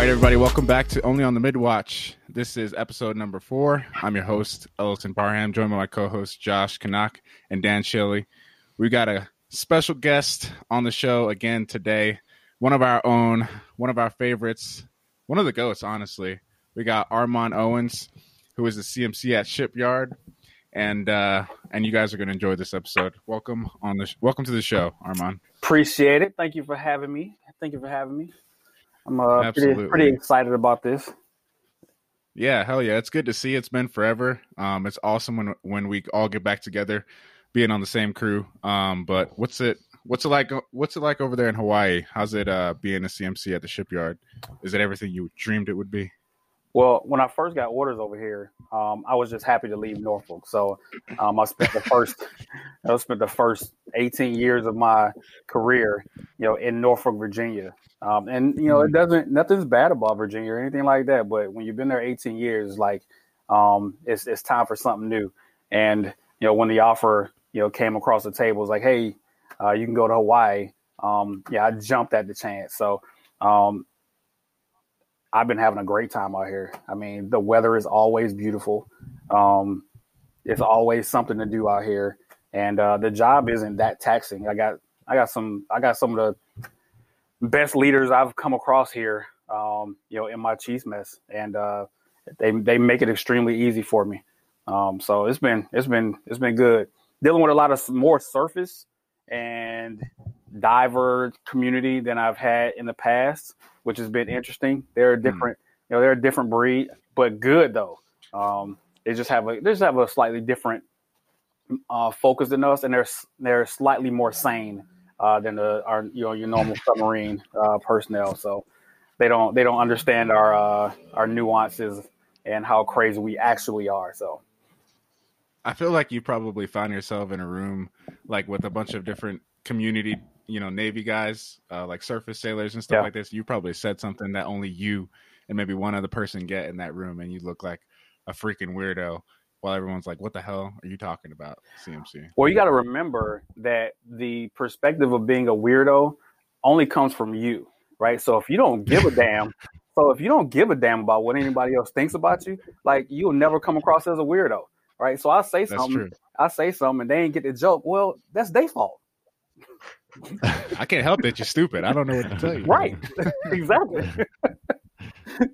right, everybody, welcome back to Only on the Midwatch. This is episode number four. I'm your host, Ellison Barham, joined by my co-host Josh Kanak and Dan Shilley. We got a special guest on the show again today. One of our own, one of our favorites, one of the goats, honestly. We got Armon Owens, who is the CMC at Shipyard, and uh, and you guys are going to enjoy this episode. Welcome on the sh- welcome to the show, Armon. Appreciate it. Thank you for having me. Thank you for having me. I'm uh, pretty, pretty excited about this. Yeah, hell yeah. It's good to see. It's been forever. Um, it's awesome when when we all get back together, being on the same crew. Um, but what's it what's it like what's it like over there in Hawaii? How's it uh being a CMC at the shipyard? Is it everything you dreamed it would be? Well, when I first got orders over here, um, I was just happy to leave Norfolk. So um, I spent the first I spent the first 18 years of my career, you know, in Norfolk, Virginia. Um, and you know, it doesn't nothing's bad about Virginia or anything like that. But when you've been there 18 years, like um, it's it's time for something new. And you know, when the offer you know came across the table, it's like, hey, uh, you can go to Hawaii. Um, yeah, I jumped at the chance. So um, I've been having a great time out here. I mean, the weather is always beautiful. Um, it's always something to do out here, and uh, the job isn't that taxing. I got I got some I got some of the best leaders I've come across here. Um, you know, in my chiefs mess, and uh, they they make it extremely easy for me. Um, so it's been it's been it's been good dealing with a lot of more surface and diver community than I've had in the past, which has been interesting. They're a different, you know, they're a different breed, but good though. Um, they just have a they just have a slightly different uh, focus than us, and they're they're slightly more sane uh, than the our you know your normal submarine uh, personnel. So they don't they don't understand our uh, our nuances and how crazy we actually are. So I feel like you probably found yourself in a room like with a bunch of different community, you know, Navy guys, uh, like surface sailors and stuff Yeah. like this. You probably said something that only you and maybe one other person get in that room, and you look like a freaking weirdo. While everyone's like, "What the hell are you talking about?" CMC. Well, you got to remember that the perspective of being a weirdo only comes from you, right? So if you don't give a damn, so if you don't give a damn about what anybody else thinks about you, like you'll never come across as a weirdo, right? So I say something. I say something, and they ain't get the joke. Well, that's their fault, I can't help it. you're stupid. I don't know what to tell you. right? exactly.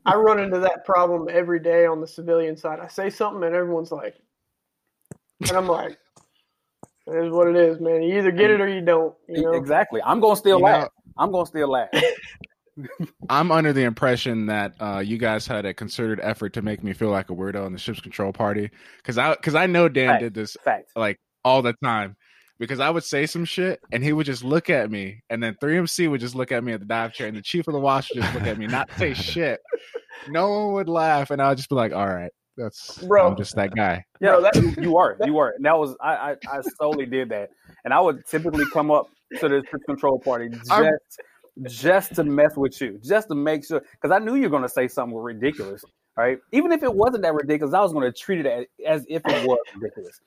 I run into that problem every day on the civilian side. I say something and everyone's like, and I'm like, it is what it is, man. You either get it or you don't. You know, Exactly. I'm gonna still You laugh. know- I'm gonna still laugh. I'm under the impression that uh, you guys had a concerted effort to make me feel like a weirdo in the ship's control party because I because I know Dan Right. did this Fact. like all the time because I would say some shit and he would just look at me and then 3MC would just look at me at the dive chair and the chief of the watch would just look at me not say shit. No one would laugh and I would just be like, all right, that's Bro. I'm just that guy. Yeah, Bro, that- you, are, you are. And that was I, I, I solely did that, and I would typically come up to the ship control party just, I'm- just to mess with you, just to make sure, because I knew you were going to say something ridiculous, right? Even if it wasn't that ridiculous, I was going to treat it as, as if it was ridiculous.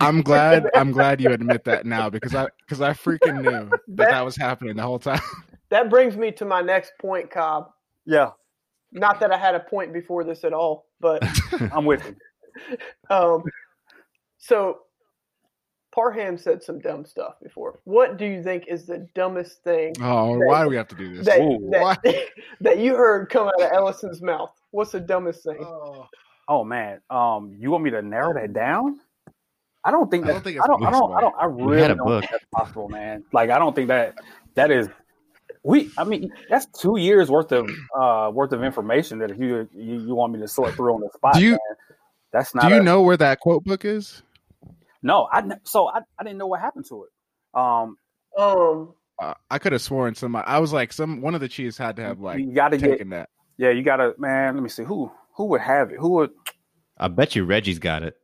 I'm glad I'm glad you admit that now because I because I freaking knew that That- that was happening the whole time. that brings me to my next point, COB. Yeah, Not that I had a point before this at all, but I'm with you. um, so Barham said some dumb stuff before. What do you think is the dumbest thing Oh, why do we have to do this? that Ooh, why? that, that you heard come out of Ellison's mouth? What's the dumbest thing? Oh. Oh man, um, you want me to narrow that down? I don't think I don't think I don't. I don't. I don't. I really don't book. think that's possible, man. Like I don't think that that is. We. I mean, that's two years worth of uh worth of information that if you you, you want me to sort through on the spot, Do you- man, that's not. Do you a- know where that quote book is? No, I. kn- So I, I didn't know what happened to it. Um, Um, Uh, I could have sworn some. I was like, some one of the chiefs had to have like you got to get. taken that. Yeah, you got to. Man, let me see who who would have it. Who would I bet you Reggie's got it.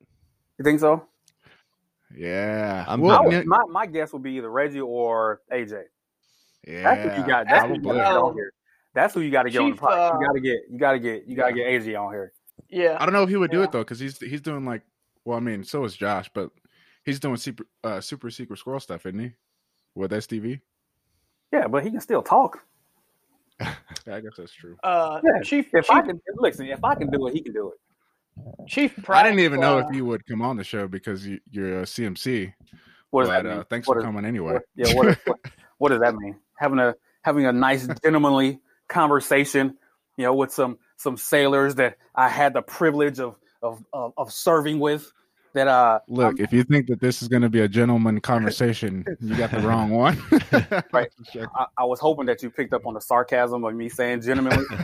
you think so? Yeah, I'm- Well, would- my my guess would be either Reggie or AJ. yeah, That's what you got. That's who you got to get on here. That's who you got to get on the Chief, pod. uh, you got to get. You got to get. You got to get AJ on here. yeah. I don't know if he would do Yeah. it though, because he's he's doing like, well, I mean, so is Josh, but he's doing super uh, super secret squirrel stuff, isn't he? With STV. Yeah, but he can still talk. I guess that's true. Uh, Yeah, Chief If Chief, I can listen, if I can do it, he can do it. Chief Pratt, I didn't even know uh, if you would come on the show because you, you're a CMC. What does But that mean? uh, thanks What for is- coming anyway. What, yeah, what, what, what does that mean? Having a having a nice gentlemanly conversation, you know, with some some sailors that I had the privilege of of of, of serving with. That uh, Look, if you think that this is going to be a gentleman conversation, you got the wrong one. Right. I, I was hoping that you picked up on the sarcasm of me saying gentlemanly.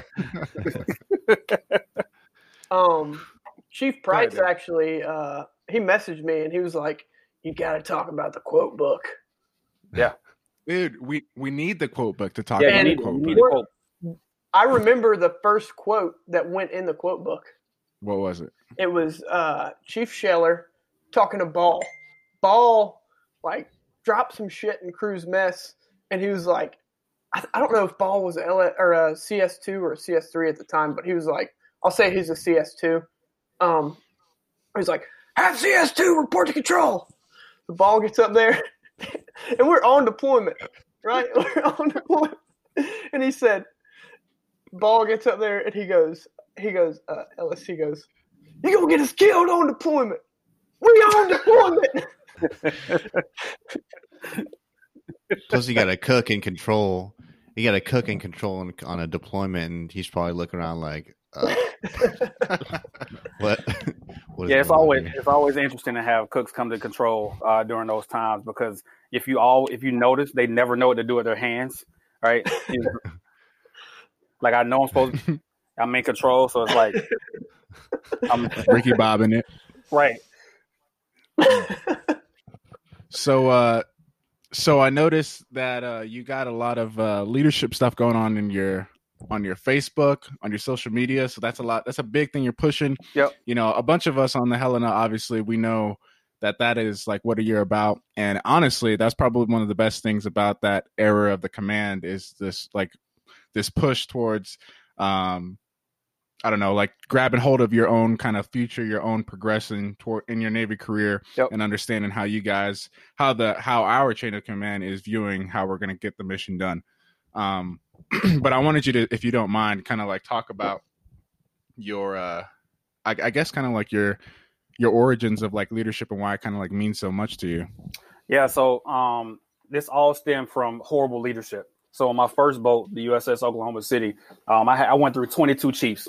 Um, Chief Price Dan. actually, uh, he messaged me and he was like, "You got to talk about the quote book." Yeah dude, we, we need the quote book to talk yeah, about the quote book. quote. I remember the first quote that went in the quote book. What was it? It was uh, Chief Scheller talking to Ball. Ball like dropped some shit in Crew's mess, and he was like, I, I don't know if Ball was L- or a CS2 or a CS3 at the time, but he was like, I'll say he's a CS2. Um, he's like, have CS2 report to control. The ball gets up there, and we're on deployment, right? We're on deployment, and he said, ball gets up there, and he goes, he goes, uh, Ellis, he goes, you gonna get us killed on deployment. We on deployment. Plus, you got to cook and control. You got to cook and control on, on a deployment, and he's probably looking around like, uh, "What? what is Yeah, it's always here?" it's always interesting to have cooks come to control uh, during those times because if you all if you notice they never know what to do with their hands, right? Like I know I'm supposed to, I'm in control, so it's like I'm Ricky Bobby in it. right. So, uh, so I noticed that uh, you got a lot of uh, leadership stuff going on in your on your Facebook, on your social media. So that's a lot. That's a big thing you're pushing. Yep. You know, a bunch of us on the Helena, obviously, we know that that is like what you're about. And honestly, that's probably one of the best things about that era of the command is this like this push towards um I don't know, like grabbing hold of your own kind of future, your own progression toward in your Navy career, Yep. and understanding how you guys, how the how our chain of command is viewing how we're going to get the mission done. Um, but I wanted you to, if you don't mind, kind of like talk about your, uh, I, I guess, kind of like your your origins of like leadership and why it kind of like means so much to you. Yeah, so um, this all stemmed from horrible leadership. So on my first boat, the USS Oklahoma City, um, I, I went through 22 chiefs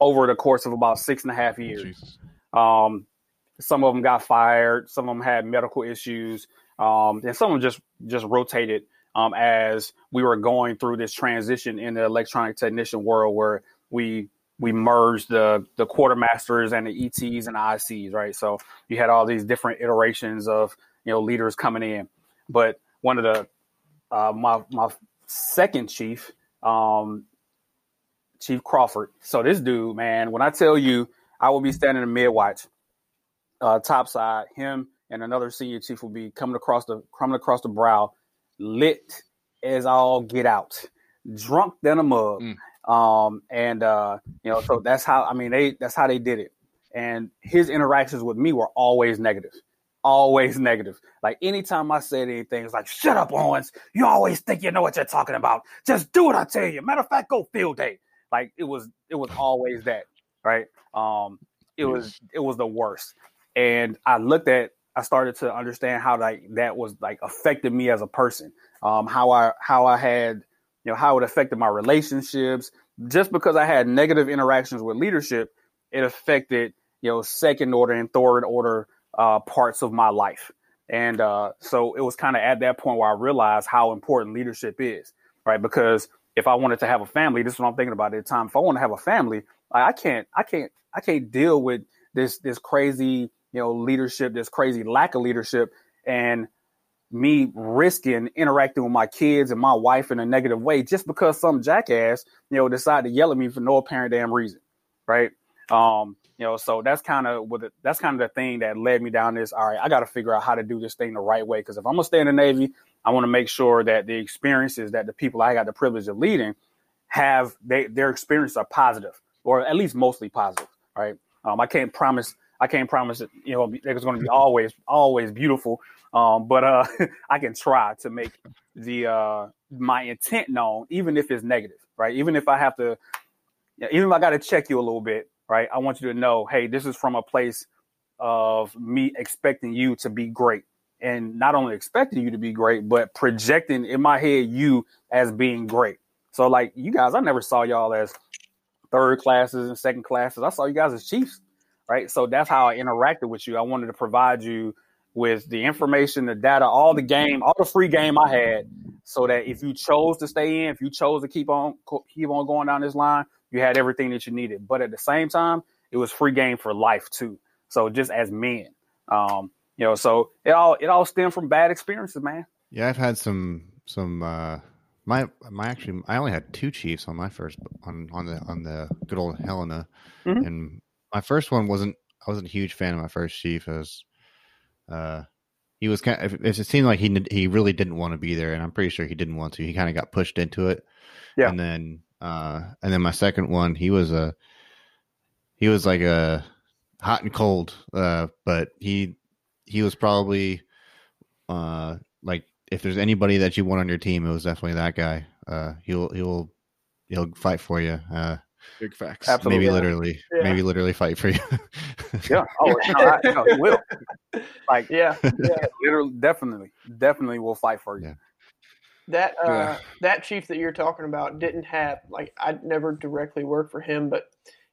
over the course of about six and a half years. Um, some of them got fired. Some of them had medical issues, um, and some of them just just rotated um, as we were going through this transition in the electronic technician world, where we we merged the the quartermasters and the ETs and the ICs, right? So you had all these different iterations of you know leaders coming in, but one of the uh, my my second chief, um, Chief Crawford. So this dude, man, when I tell you, I will be standing in mid watch, uh, top side. Him and another senior chief will be coming across the coming across the brow, lit as all get out, drunk than a mug. Mm. Um, and uh, you know, so that's how I mean they that's how they did it. And his interactions with me were always negative. Always negative. Like anytime I said anything, it's like, shut up, Owens. You always think you know what you're talking about. Just do what I tell you. Matter of fact, go field day. Like it was it was always that, right? Um, it was it was the worst. And I looked at I started to understand how like that was like affected me as a person. Um, how I how I had you know how it affected my relationships. Just because I had negative interactions with leadership, it affected you know second order and third order uh, parts of my life. And uh, so it was kind of at that point where I realized how important leadership is, right? Because if I wanted to have a family, this is what I'm thinking about at the time. If I want to have a family, I, I can't, I can't, I can't deal with this this crazy, you know, leadership, this crazy lack of leadership, and me risking interacting with my kids and my wife in a negative way just because some jackass, you know, decided to yell at me for no apparent damn reason, right? Um, you know, so that's kind of what it, that's kind of the thing that led me down this. All right, I got to figure out how to do this thing the right way because if I'm gonna stay in the Navy, I want to make sure that the experiences that the people I got the privilege of leading have they their experiences are positive or at least mostly positive, right? Um, I can't promise I can't promise that you know it's going to be always always beautiful. Um, but uh, I can try to make the uh, my intent known, even if it's negative, right? Even if I have to, even if I got to check you a little bit, right? I want you to know, hey, this is from a place of me expecting you to be great, and not only expecting you to be great, but projecting in my head you as being great. So, like you guys, I never saw y'all as third classes and second classes. I saw you guys as chiefs, right? So that's how I interacted with you. I wanted to provide you with the information, the data, all the game, all the free game I had, so that if you chose to stay in, if you chose to keep on keep on going down this line, you had everything that you needed. But at the same time, it was free game for life too. So just as men, um, you know, so it all it all stemmed from bad experiences, man. Yeah, I've had some some uh my my actually I only had two chiefs on my first on on the on the good old Helena, mm-hmm. and my first one wasn't I wasn't a huge fan of my first chief. Was uh, he was kind of, it seemed like he he really didn't want to be there, and I'm pretty sure he didn't want to. He kind of got pushed into it. Yeah. And then uh, and then my second one, he was a he was like a hot and cold, uh, but he he was probably uh like if there's anybody that you want on your team, it was definitely that guy. Uh, he'll he'll he'll fight for you. Uh, Big facts. Absolutely. Maybe literally, yeah. maybe literally fight for you. yeah. Oh, no, I, no, he will. Like, yeah, yeah, literally, definitely, definitely will fight for you. Yeah. That uh, yeah. that chief that you're talking about didn't have like I never directly worked for him, but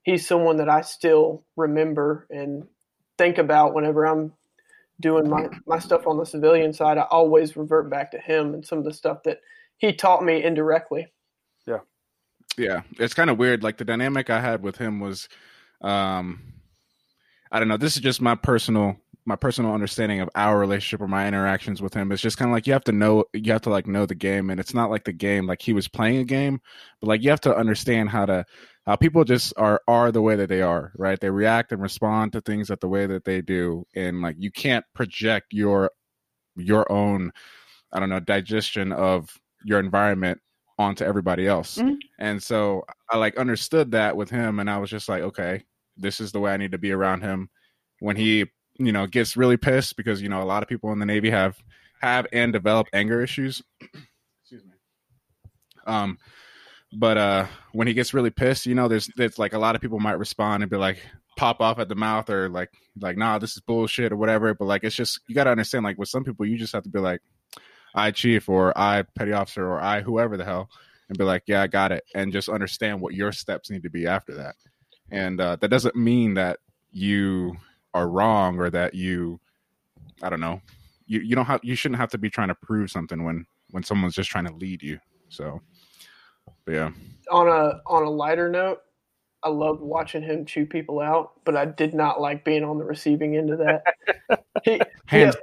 he's someone that I still remember and think about whenever I'm doing my my stuff on the civilian side. I always revert back to him and some of the stuff that he taught me indirectly. Yeah, yeah, it's kind of weird. Like the dynamic I had with him was, um, I don't know. This is just my personal my personal understanding of our relationship or my interactions with him. It's just kind of like you have to know you have to like know the game, and it's not like the game like he was playing a game, but like you have to understand how to how people just are are the way that they are, right? They react and respond to things at the way that they do, and like you can't project your your own I don't know digestion of your environment onto everybody else. Mm-hmm. And so I like understood that with him and I was just like, okay, this is the way I need to be around him when he, you know, gets really pissed because, you know, a lot of people in the Navy have have and develop anger issues. Excuse me. Um but uh when he gets really pissed, you know, there's it's like a lot of people might respond and be like pop off at the mouth or like like nah this is bullshit or whatever but like it's just you got to understand like with some people you just have to be like I chief or I petty officer or I whoever the hell and be like, yeah, I got it, and just understand what your steps need to be after that. And uh, that doesn't mean that you are wrong or that you, I don't know, you you don't have you shouldn't have to be trying to prove something when when someone's just trying to lead you. So, yeah. On a on a lighter note, I loved watching him chew people out, but I did not like being on the receiving end of that. he, Hands-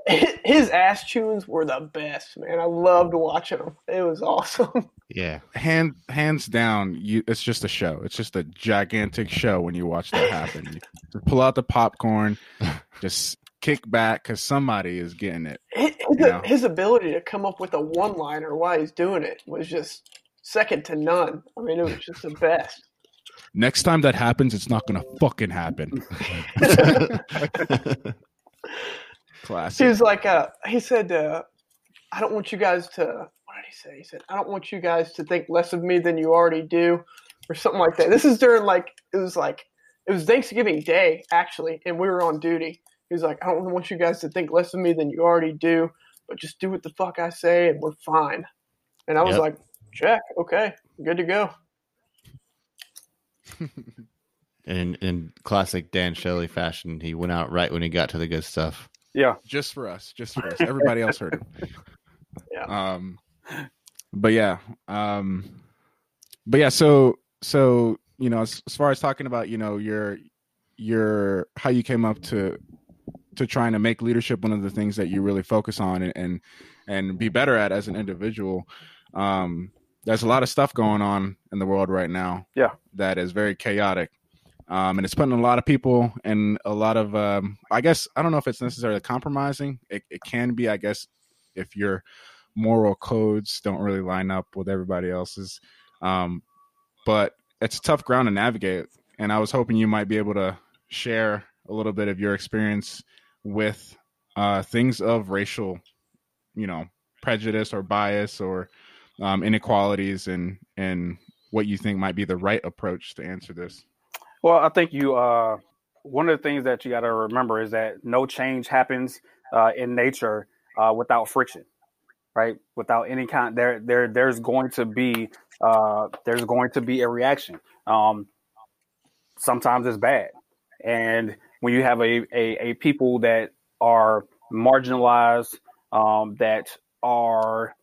his ass chewings were the best, man. I loved watching them. It was awesome. Yeah, hand hands down. You, it's just a show. It's just a gigantic show when you watch that happen. You pull out the popcorn, just kick back because somebody is getting it. His, his ability to come up with a one-liner while he's doing it was just second to none. I mean, it was just the best. Next time that happens, it's not gonna fucking happen. Classic. He was like, uh, he said, uh, I don't want you guys to. What did he say? He said, I don't want you guys to think less of me than you already do, or something like that. This is during like it was like it was Thanksgiving Day actually, and we were on duty. He was like, I don't want you guys to think less of me than you already do, but just do what the fuck I say, and we're fine. And I was yep. like, check, okay, good to go. In in classic Dan Shelley fashion, he went out right when he got to the good stuff. Yeah, just for us, just for us. Everybody else heard him. Yeah. Um, but yeah, um, but yeah. So so you know, as, as far as talking about you know your your how you came up to to trying to make leadership one of the things that you really focus on and and, and be better at as an individual. Um, there's a lot of stuff going on in the world right now. Yeah, that is very chaotic, um, and it's putting a lot of people in a lot of. Um, I guess I don't know if it's necessarily compromising. It, it can be, I guess, if your moral codes don't really line up with everybody else's. Um, but it's tough ground to navigate, and I was hoping you might be able to share a little bit of your experience with uh, things of racial, you know, prejudice or bias or um, inequalities, and and what you think might be the right approach to answer this. Well, I think you. Uh, one of the things that you got to remember is that no change happens uh, in nature uh, without friction, right? Without any kind, there, there, there's going to be, uh, there's going to be a reaction. Um, sometimes it's bad, and when you have a a, a people that are marginalized, um, that are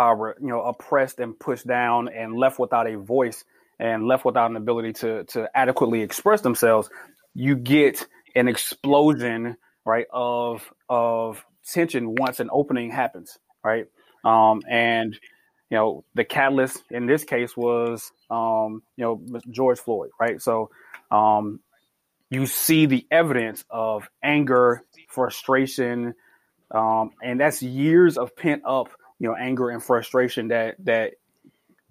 are you know oppressed and pushed down and left without a voice and left without an ability to to adequately express themselves, you get an explosion right of of tension once an opening happens, right? Um, and you know the catalyst in this case was um, you know George Floyd, right? So um, you see the evidence of anger, frustration, um, and that's years of pent up, you know, anger and frustration that that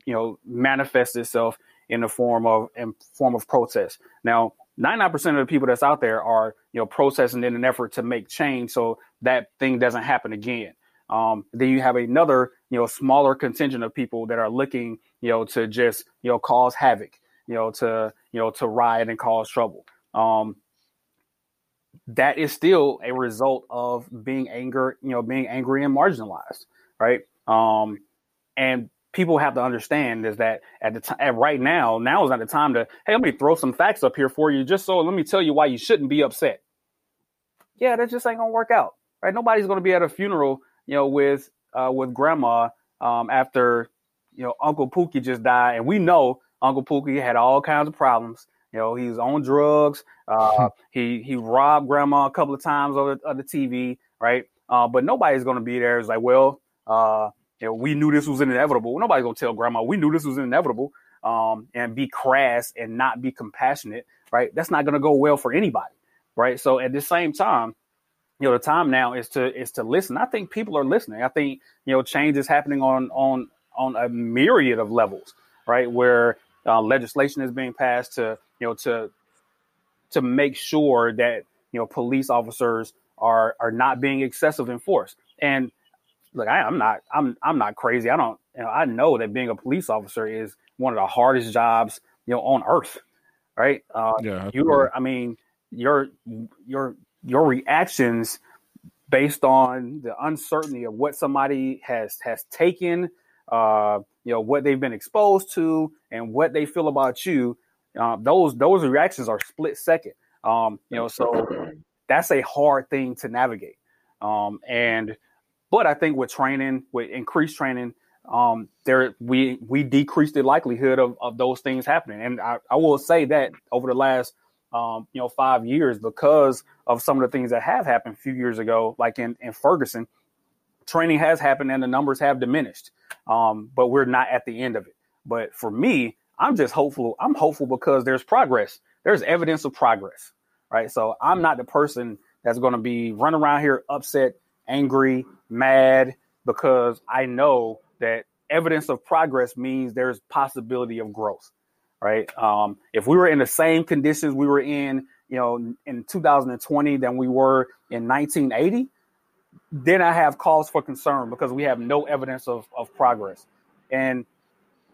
you know manifests itself in the form of in form of protest. Now, 99% of the people that's out there are you know protesting in an effort to make change so that thing doesn't happen again. Um, then you have another you know smaller contingent of people that are looking you know to just you know cause havoc, you know to you know to riot and cause trouble um, that is still a result of being anger, you know, being angry and marginalized, right? Um, and people have to understand is that at the time, right now, now is not the time to, hey, let me throw some facts up here for you, just so let me tell you why you shouldn't be upset. Yeah, that just ain't gonna work out, right? Nobody's gonna be at a funeral, you know, with uh, with grandma um, after you know Uncle Pookie just died, and we know Uncle Pookie had all kinds of problems. You know, he was on drugs. Uh, he he robbed grandma a couple of times on the, on the TV, right? Uh, but nobody's going to be there. It's like, well, uh, you know, we knew this was inevitable. Nobody's to tell grandma we knew this was inevitable um, and be crass and not be compassionate, right? That's not to go well for anybody, right? So at the same time, you know, the time now is to is to listen. I think people are listening. I think you know, change is happening on on on a myriad of levels, right? Where uh, legislation is being passed to you know to to make sure that you know police officers are are not being excessive in force. And look, I, am not I'm I'm not crazy. I don't you know I know that being a police officer is one of the hardest jobs you know on earth, right? Uh, yeah, you are. I mean, your your your reactions based on the uncertainty of what somebody has has taken, uh, you know, what they've been exposed to, and what they feel about you uh, those those reactions are split second. Um, you know, so that's a hard thing to navigate. Um, and but I think with training, with increased training, um, there we we decrease the likelihood of, of those things happening. And I, I will say that over the last um, you know five years, because of some of the things that have happened a few years ago, like in, in Ferguson, training has happened and the numbers have diminished. Um, but we're not at the end of it. But for me, I'm just hopeful. I'm hopeful because there's progress. There's evidence of progress, right? So I'm not the person that's going to be running around here upset, angry, mad because I know that evidence of progress means there's possibility of growth, right? Um, if we were in the same conditions we were in, you know, in 2020 than we were in 1980, then I have cause for concern because we have no evidence of, of progress. And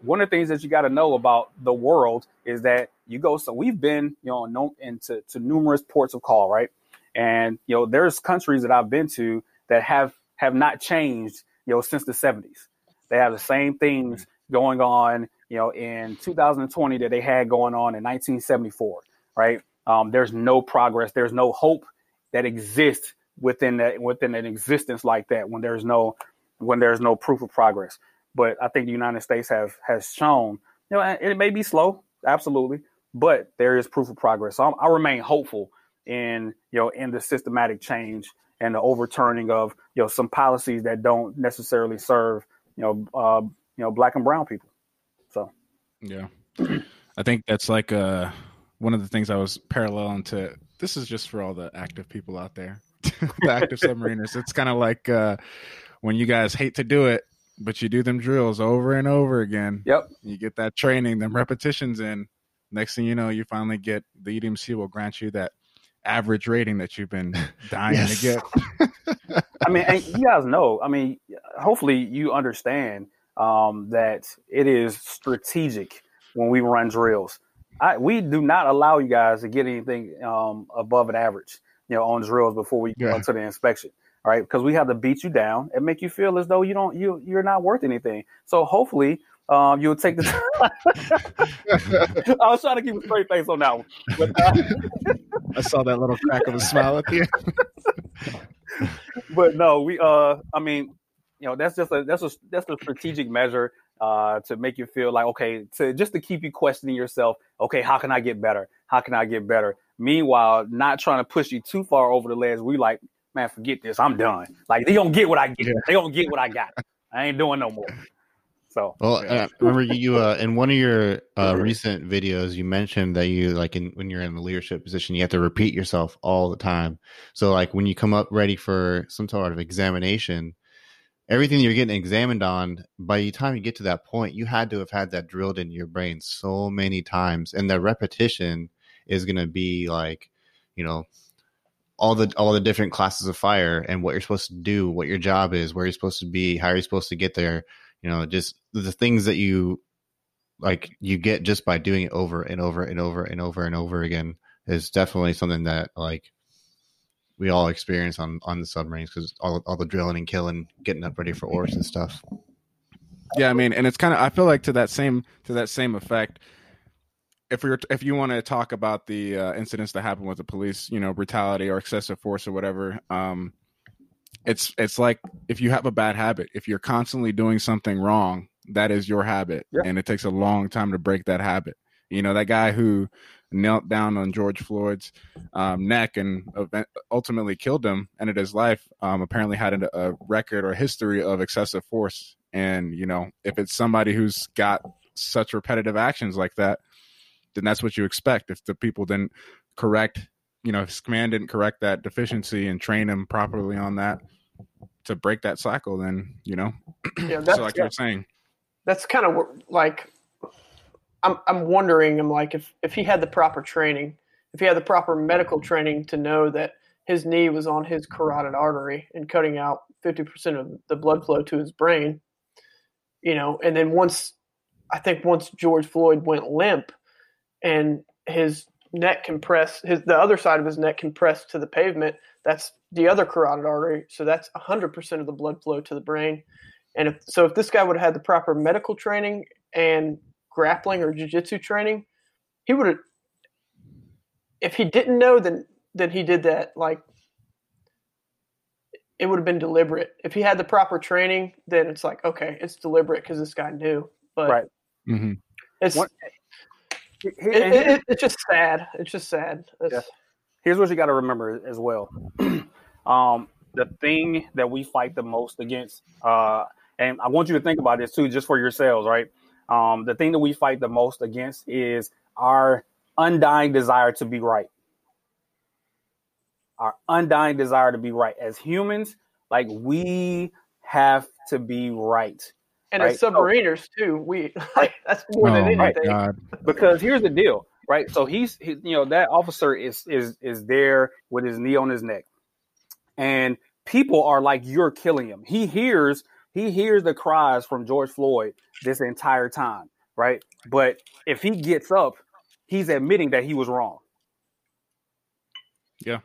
one of the things that you got to know about the world is that you go. So we've been, you know, no, into to numerous ports of call, right? And you know, there's countries that I've been to that have have not changed, you know, since the 70s. They have the same things going on, you know, in 2020 that they had going on in 1974, right? Um, there's no progress. There's no hope that exists within that within an existence like that when there's no when there's no proof of progress. But I think the United States have has shown, you know, it may be slow, absolutely, but there is proof of progress. So I'm, i remain hopeful in you know in the systematic change and the overturning of you know some policies that don't necessarily serve you know uh, you know black and brown people. So yeah, I think that's like uh one of the things I was paralleling to. This is just for all the active people out there, the active submariners. It's kind of like uh, when you guys hate to do it, but you do them drills over and over again. Yep. You get that training, them repetitions in. Next thing you know, you finally get the EDMC will grant you that average rating that you've been dying yes. to get. I mean, you guys know. I mean, hopefully you understand um, that it is strategic when we run drills. I, we do not allow you guys to get anything um, above an average, you know, on drills before we yeah. go to the inspection. All right, because we have to beat you down and make you feel as though you don't you you're not worth anything. So hopefully, um, you'll take the. I was trying to keep a straight face on that one. But, uh... I saw that little crack of a smile at the end. but no, we. Uh, I mean, you know, that's just a that's a that's a strategic measure uh, to make you feel like okay, to just to keep you questioning yourself. Okay, how can I get better? How can I get better? Meanwhile, not trying to push you too far over the ledge. We like, man, forget this. I'm done. Like they don't get what I get. They don't get what I got. I ain't doing no more. So, well, uh, remember you uh, in one of your uh, recent videos, you mentioned that you like in, when you're in the leadership position, you have to repeat yourself all the time. So, like when you come up ready for some sort of examination, everything you're getting examined on, by the time you get to that point, you had to have had that drilled into your brain so many times, and that repetition is going to be like, you know, all the all the different classes of fire and what you're supposed to do, what your job is, where you're supposed to be, how you're supposed to get there you know just the things that you like you get just by doing it over and over and over and over and over again is definitely something that like we all experience on on the submarines because all all the drilling and killing, getting up ready for ores and stuff. Yeah, I mean, and it's kind of I feel like to that same to that same effect. If we are if you want to talk about the uh, incidents that happen with the police, you know, brutality or excessive force or whatever, um, it's it's like if you have a bad habit if you're constantly doing something wrong that is your habit. Yeah. and it takes a long time to break that habit. You know that guy who knelt down on george floyd's um, neck and ultimately killed him ended his life um, apparently had a, a record or history of excessive force. And you know if it's somebody who's got such repetitive actions like that then that's what you expect. If the people didn't correct you know, if his command didn't correct that deficiency and train him properly on that to break that cycle, then you know, yeah, that's, so like yeah, you're saying, that's kind of like I'm I'm wondering. I'm like if if he had the proper training, if he had the proper medical training to know that his knee was on his carotid artery and cutting out 50% of the blood flow to his brain, you know, and then once I think once George Floyd went limp and his neck compressed, his the other side of his neck compressed to the pavement. That's the other carotid artery. So that's 100% of the blood flow to the brain. And if so, if this guy would have had the proper medical training and grappling or jiu-jitsu training, he would have. If he didn't know, then then he did that. Like it would have been deliberate. If he had the proper training, then it's like okay, it's deliberate because this guy knew. But right. Mm-hmm. it's it, it, it's just sad. It's just sad. It's, yeah. Here's what you got to remember as well. um, the thing that we fight the most against, uh, and I want you to think about this too, just for yourselves, right? Um, the thing that we fight the most against is our undying desire to be right. Our undying desire to be right. As humans, like we have to be right and right? as submariners too, we like, that's more oh than anything. Because here's the deal, right? So he's, he, you know, that officer is is is there with his knee on his neck, and people are like, "You're killing him." He hears he hears the cries from George Floyd this entire time, right? But if he gets up, he's admitting that he was wrong. Yeah.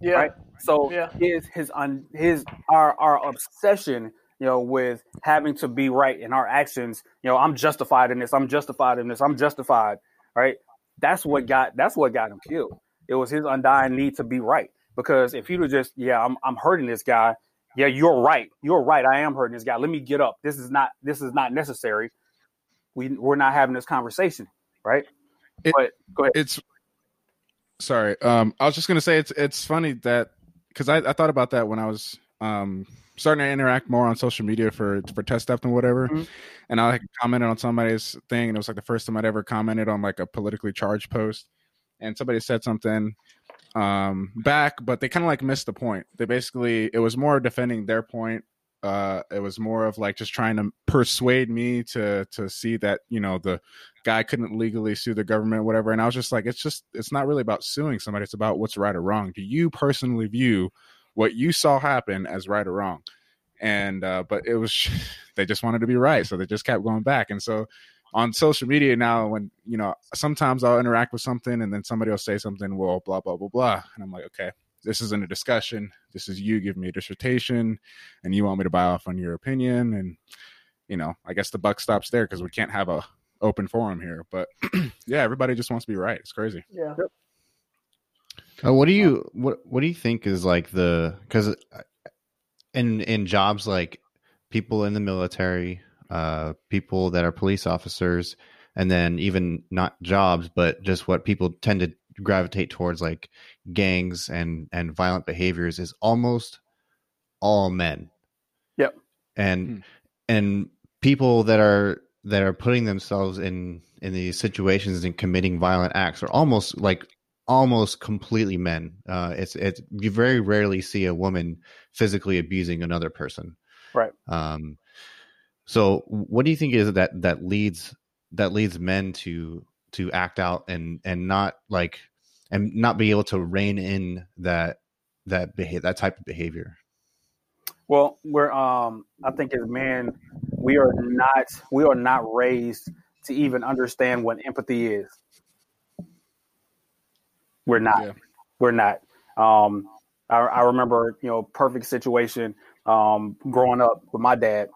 Yeah. Right. So yeah. his his un, his our our obsession you know, with having to be right in our actions. You know, I'm justified in this. I'm justified in this. I'm justified. Right. That's what got. That's what got him killed. It was his undying need to be right. Because if he'd just, yeah, I'm, I'm hurting this guy. Yeah, you're right. You're right. I am hurting this guy. Let me get up. This is not. This is not necessary. We we're not having this conversation, right? It, but go ahead. It's sorry. Um, I was just gonna say it's it's funny that because I, I thought about that when I was um starting to interact more on social media for for test stuff and whatever. Mm-hmm. And I like commented on somebody's thing, and it was like the first time I'd ever commented on like a politically charged post. And somebody said something um back, but they kind of like missed the point. They basically it was more defending their point Uh, it was more of like just trying to persuade me to to see that you know the guy couldn't legally sue the government, whatever. And I was just like, it's just it's not really about suing somebody. It's about what's right or wrong. Do you personally view what you saw happen as right or wrong? And uh, but it was they just wanted to be right, so they just kept going back. And so on social media now, when you know sometimes I'll interact with something and then somebody will say something, well, blah blah blah blah, and I'm like, okay, this isn't a discussion. This is you giving me a dissertation, and you want me to buy off on your opinion, and you know, I guess the buck stops there because we can't have a open forum here. But yeah, everybody just wants to be right. It's crazy. Yeah. Uh, what do you what What do you think is like the because in in jobs like people in the military, uh, people that are police officers, and then even not jobs, but just what people tend to gravitate towards, like gangs and and violent behaviors, is almost all men. Yep. And Hmm. and people that are that are putting themselves in in these situations and committing violent acts are almost like almost completely men. Uh, it's it's you very rarely see a woman physically abusing another person. Right. Um, so what do you think is that that leads that leads men to to act out and and not like and not be able to rein in that that behavior that type of behavior? Well, we're um I think as men, we are not we are not raised to even understand what empathy is. We're not. Yeah. We're not. Um I, I remember, you know, perfect situation um growing up with my dad.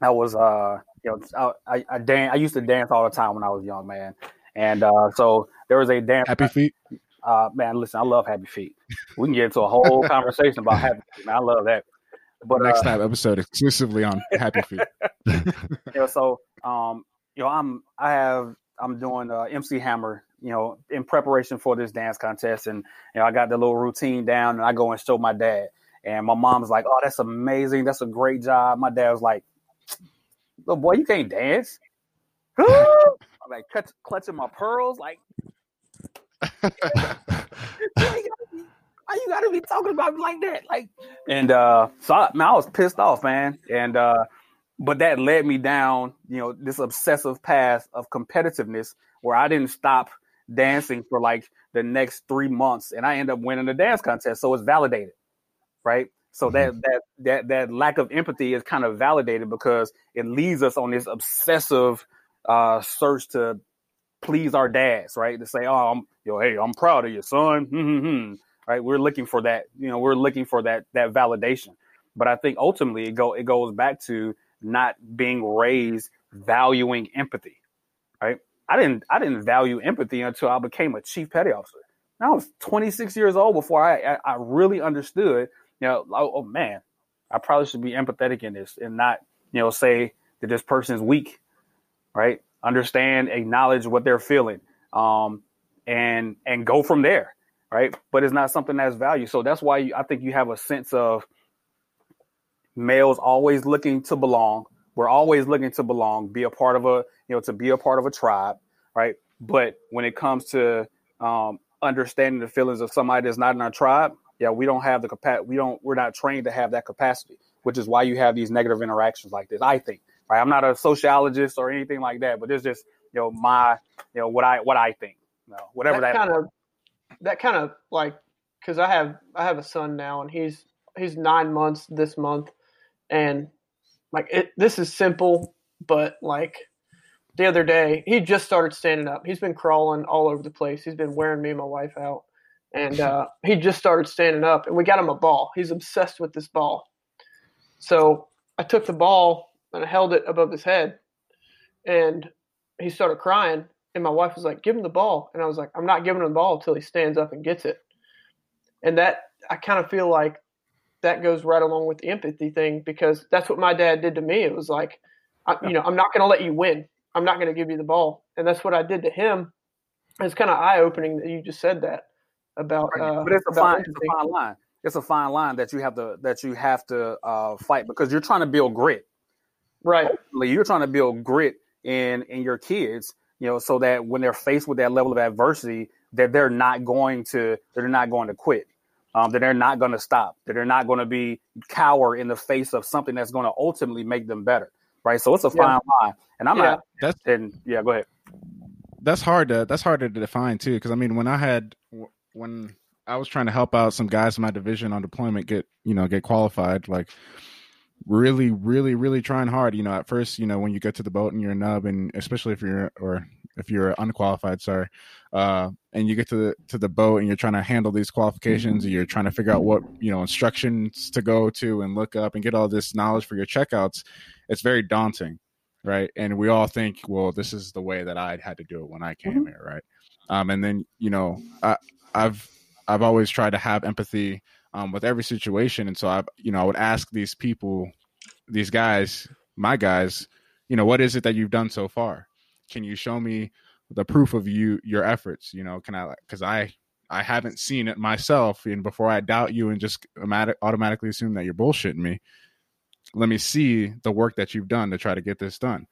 I was uh you know I I, I, dan- I used to dance all the time when I was young, man. And uh so there was a dance Happy feet. uh, man, listen, I love Happy Feet. We can get into a whole conversation about Happy Feet. Man, I love that. But Next uh, time episode exclusively on Happy Feet. you know, so um, you know, I'm I have I'm doing uh, MC Hammer, you know, in preparation for this dance contest, and you know, I got the little routine down, and I go and show my dad, and my mom's like, "Oh, that's amazing, that's a great job." My dad was like, "Little boy, you can't dance." I'm like clutch, clutching my pearls, like, why you, gotta be, why you gotta be talking about me like that? Like, and uh, so I, man, I was pissed off, man, and uh, but that led me down, you know, this obsessive path of competitiveness where I didn't stop dancing for like the next three months, and I end up winning the dance contest. So it's validated, right? So that that that that lack of empathy is kind of validated because it leads us on this obsessive uh, search to please our dads, right? To say, oh, I'm, yo, hey, I'm proud of you, son. Mm-hmm. Right? We're looking for that. You know, we're looking for that that validation. But I think ultimately it go it goes back to not being raised valuing empathy? I didn't I didn't value empathy until I became a chief petty officer. I was 26 years old before I I, I really understood. You know, oh, oh man, I probably should be empathetic in this and not you know say that this person is weak, right? Understand, acknowledge what they're feeling, um, and and go from there, right? But it's not something that's valued. So that's why you, I think you have a sense of males always looking to belong. We're always looking to belong, be a part of a, you know, to be a part of a tribe, right? But when it comes to um, understanding the feelings of somebody that's not in our tribe, yeah, we don't have the capacity. We don't. We're not trained to have that capacity, which is why you have these negative interactions like this. I think, right? I'm not a sociologist or anything like that, but it's just, you know, my, you know, what I what I think, you know, whatever that. kind of that kind of like because I have I have a son now and he's he's nine months this month and like it this is simple but like the other day he just started standing up. He's been crawling all over the place. He's been wearing me and my wife out. And uh, he just started standing up and we got him a ball. He's obsessed with this ball. So I took the ball and I held it above his head and he started crying and my wife was like, "Give him the ball," and I was like, "I'm not giving him the ball until he stands up and gets it." And that I kind of feel like that goes right along with the empathy thing because that's what my dad did to me. It was like, I, you know, I'm not going to let you win. I'm not going to give you the ball, and that's what I did to him. It's kind of eye opening that you just said that about. Uh, but it's a fine, it's a fine line. It's a fine line that you have to that you have to uh, fight because you're trying to build grit. right? Like, you're trying to build grit in in your kids, you know, so that when they're faced with that level of adversity, that they're not going to they're not going to quit. Um, that they're not going to stop, that they're not going to be cower in the face of something that's going to ultimately make them better, right? So it's a fine yeah. line, and I'm yeah. not. That's and yeah, go ahead. That's hard to that's harder to define too, because I mean, when I had when I was trying to help out some guys in my division on deployment get you know get qualified, like really, really, really trying hard. You know, at first, you know, when you get to the boat and you're a nub, and especially if you're or if you're unqualified, sorry, uh, and you get to the to the boat and you're trying to handle these qualifications, and you're trying to figure out what you know instructions to go to and look up and get all this knowledge for your checkouts. It's very daunting, right? And we all think, well, this is the way that I had to do it when I came mm-hmm. here, right? Um, and then you know, I, I've I've always tried to have empathy um, with every situation, and so I, you know, I would ask these people, these guys, my guys, you know, what is it that you've done so far? Can you show me the proof of you your efforts? You know can i because i i haven't seen it myself and before i doubt you and just automatically assume that you're bullshitting me let me see the work that you've done to try to get this done.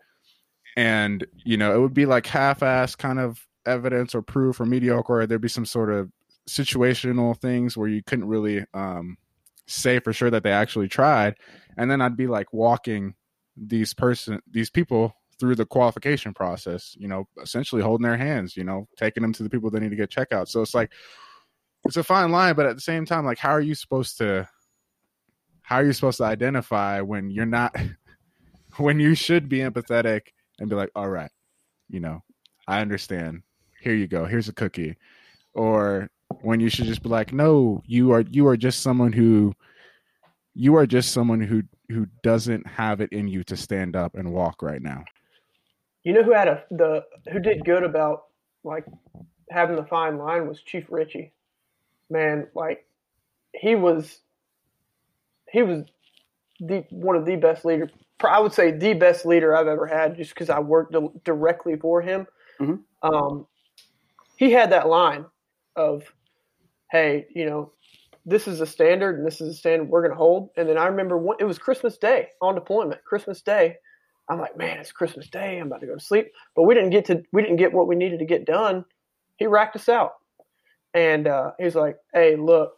And you know it would be like half-ass kind of evidence or proof or mediocre or there'd be some sort of situational things where you couldn't really um, say for sure that they actually tried. And then i'd be like walking these person these people through the qualification process, you know, essentially holding their hands, you know, taking them to the people they need to get checkout. So it's like it's a fine line, but at the same time, like how are you supposed to how are you supposed to identify when you're not when you should be empathetic and be like, all right, you know, I understand. Here you go. Here's a cookie. Or when you should just be like, no, you are you are just someone who you are just someone who who doesn't have it in you to stand up and walk right now. You know who had a the who did good about like having the fine line was Chief Richie. Man, like he was he was the one of the best leader. I would say the best leader I've ever had, just because I worked directly for him. Mm-hmm. Um, he had that line of, "Hey, you know, this is a standard, and this is a standard we're going to hold." And then I remember one, it was Christmas Day on deployment, Christmas Day, I'm like, man, it's Christmas Day. I'm about to go to sleep. But we didn't get to we didn't get what we needed to get done. He racked us out, and uh, he's like, hey, look,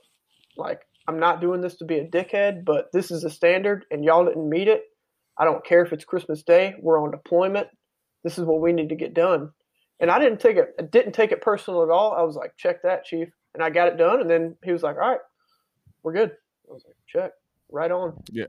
like I'm not doing this to be a dickhead, but this is a standard, and y'all didn't meet it. I don't care if it's Christmas Day. We're on deployment. This is what we need to get done. And I didn't take it. I didn't take it personal at all. I was like, check that, chief, and I got it done. And then he was like, all right, we're good. I was like, check, right on. Yeah.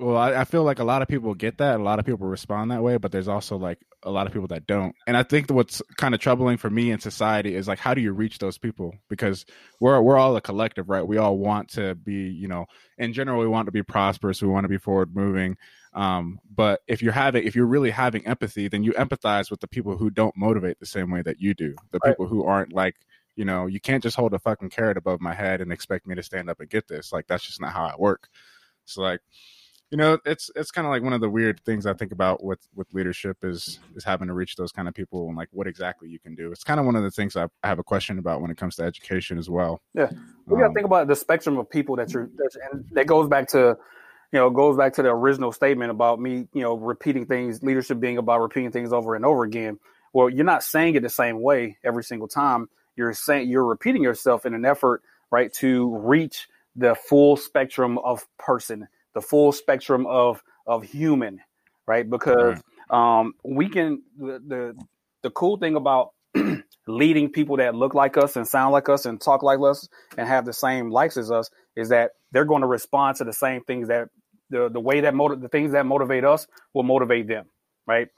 Well, I, I, feel like a lot of people get that. A lot of people respond that way, but there's also like a lot of people that don't. And I think what's kind of troubling for me in society is like, how do you reach those people? Because we're we're all a collective, right? We all want to be, you know, in general, we want to be prosperous. We want to be forward moving. Um, but if you're having, if you're really having empathy, then you empathize with the people who don't motivate the same way that you do. The right. people who aren't like, you know, you can't just hold a fucking carrot above my head and expect me to stand up and get this. Like that's just not how I work. So like you know it's it's kind of like one of the weird things i think about with with leadership is is having to reach those kind of people and like what exactly you can do. It's kind of one of the things i have a question about when it comes to education as well. Yeah. We got to um, think about the spectrum of people that you're and that goes back to you know goes back to the original statement about me you know repeating things leadership being about repeating things over and over again. Well you're not saying it the same way every single time. You're saying you're repeating yourself in an effort right to reach the full spectrum of person the full spectrum of of human, right? Because um, we can the, the the cool thing about leading people that look like us and sound like us and talk like us and have the same likes as us is that they're going to respond to the same things that the the way that motiv- the things that motivate us will motivate them, right?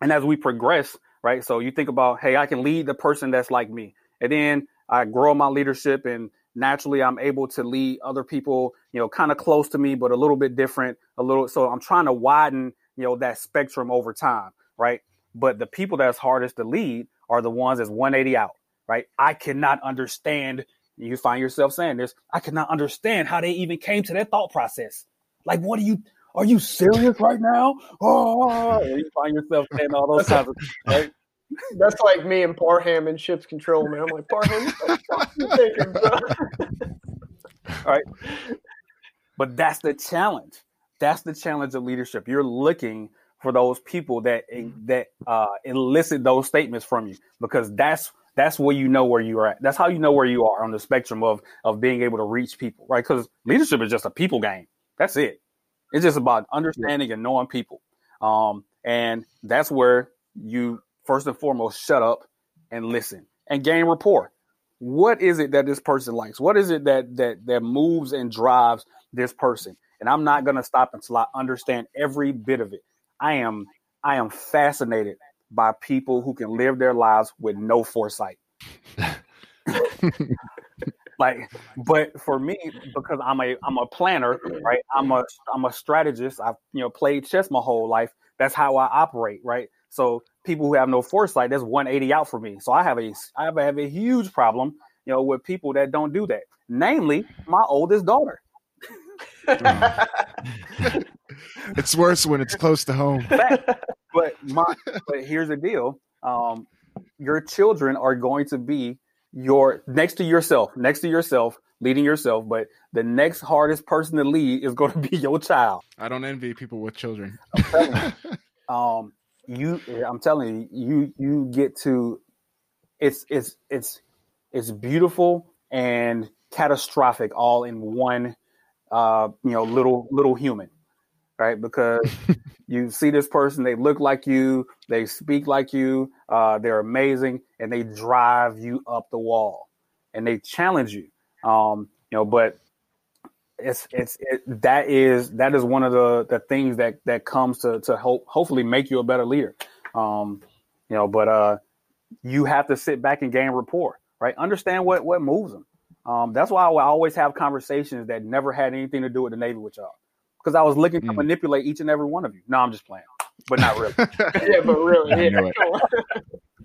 And as we progress, right? So you think about, hey, I can lead the person that's like me, and then I grow my leadership and naturally I'm able to lead other people, you know, kind of close to me, but a little bit different, a little. So I'm trying to widen, you know, that spectrum over time, right? But the people that's hardest to lead are the ones that's 180 out, right? I cannot understand. You find yourself saying this. I cannot understand how they even came to that thought process. Like, what are you? Are you serious right now? Oh, you find yourself saying all those kinds of, right? That's like me and Barham in ship's control, man. I'm like, Barham, thinking? All right. But that's the challenge. That's the challenge of leadership. You're looking for those people that that uh, elicit those statements from you because that's That's where you know where you are at. That's how you know where you are on the spectrum of of being able to reach people, right? Because leadership is just a people game. That's it. It's just about understanding and knowing people. Um, and that's where you first and foremost shut up and listen and gain rapport. What is it that this person likes? What is it that that that moves and drives this person? And I'm not gonna stop until I understand every bit of it. I am I am fascinated by people who can live their lives with no foresight. like but for me because i'm a i'm a planner right i'm a i'm a strategist i've you know played chess my whole life that's how i operate right so people who have no foresight that's 180 out for me. So i have a i have a, have a huge problem you know with people that don't do that. Namely my oldest daughter. It's worse when it's close to home. But my but here's the deal. Um your children are going to be your next to yourself, next to yourself, leading yourself, but the next hardest person to lead is going to be your child. I don't envy people with children. um, you, I'm telling you, you, you get to, it's, it's, it's, it's beautiful and catastrophic all in one, uh, you know, little, little human, right? Because you see this person, they look like you, they speak like you, uh, they're amazing, and they drive you up the wall, and they challenge you. Um, you know, but it's it's it, that is that is one of the the things that that comes to to hope hopefully make you a better leader. Um, you know, but uh, you have to sit back and gain rapport, right? Understand what what moves them. Um, that's why I always have conversations that never had anything to do with the Navy with y'all because I was looking to mm. manipulate each and every one of you. No, I'm just playing, but not really. yeah, but really, yeah.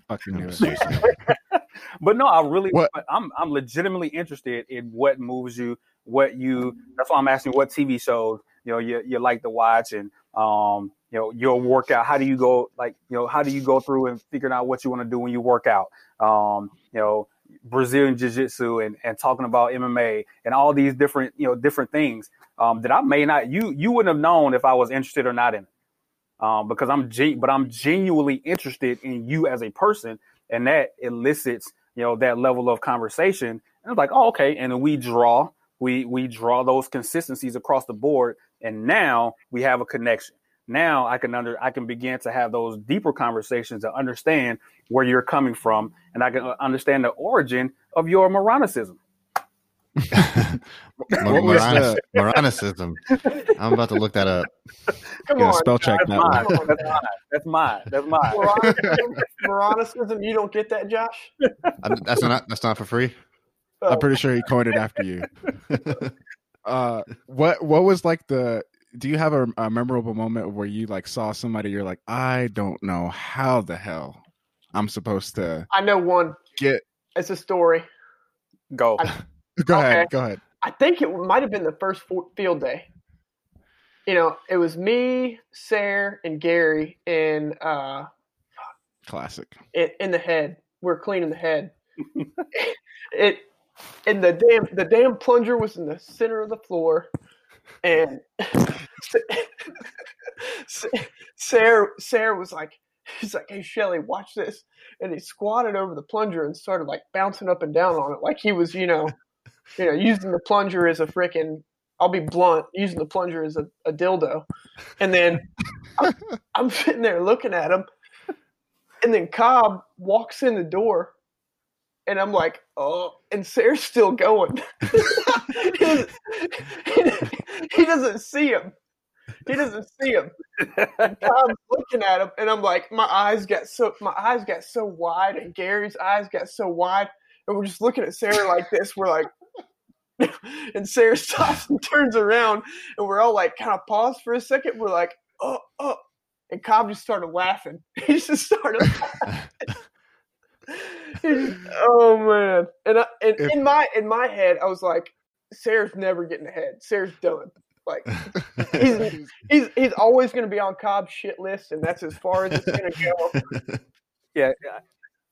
Fucking knew it. but no, I really, what? I'm I'm legitimately interested in what moves you, what you. That's why I'm asking what TV shows you know you you like to watch and um you know your workout. How do you go like you know how do you go through and figuring out what you want to do when you work out? Um, you know Brazilian Jiu Jitsu and, and talking about MMA and all these different you know different things um, that I may not you you wouldn't have known if I was interested or not in it um, because I'm gen- but I'm genuinely interested in you as a person and that elicits you know that level of conversation. And it's like oh okay. And we draw we we draw those consistencies across the board and now we have a connection. Now I can under I can begin to have those deeper conversations to understand where you're coming from, and I can uh, understand the origin of your moronicism. Moronicism. I'm about to look that up. Come on, spell check that's mine. That's mine. That's mine. That's mine. Moronicism. You don't get that, Josh? That's not. That's not for free. Oh. I'm pretty sure he coined it after you. uh, what What was like the do you have a, a, memorable moment where you like saw somebody you're like i don't know how the hell i'm supposed to i know one get it's a story go I, go okay. ahead go ahead. I think it might have been the first field day. You know it was me sarah and gary in uh classic. in, in the head. We're cleaning the head. It and the damn the damn plunger was in the center of the floor and Sarah Sarah was like, he's like, hey Shelly, watch this, and he squatted over the plunger and started like bouncing up and down on it, like he was, you know, you know, using the plunger as a freaking. I'll be blunt, using the plunger as a, a dildo, and then I'm, I'm sitting there looking at him, and then COB walks in the door and I'm like, oh, and Sarah's still going. he, doesn't, he, doesn't see him. He doesn't see him. I'm looking at him, and I'm like, my eyes got so my eyes got so wide, and Gary's eyes got so wide, and we're just looking at Sarah like this. We're like, and Sarah stops and turns around, and we're all like, kind of pause for a second. We're like, oh, oh, and COB just started laughing. He just started laughing oh man! And, I, and if, in my in my head, I was like, Sarah's never getting ahead. Sarah's done. Like he's he's he's always going to be on COB's shit list, and that's as far as it's going to go. Yeah,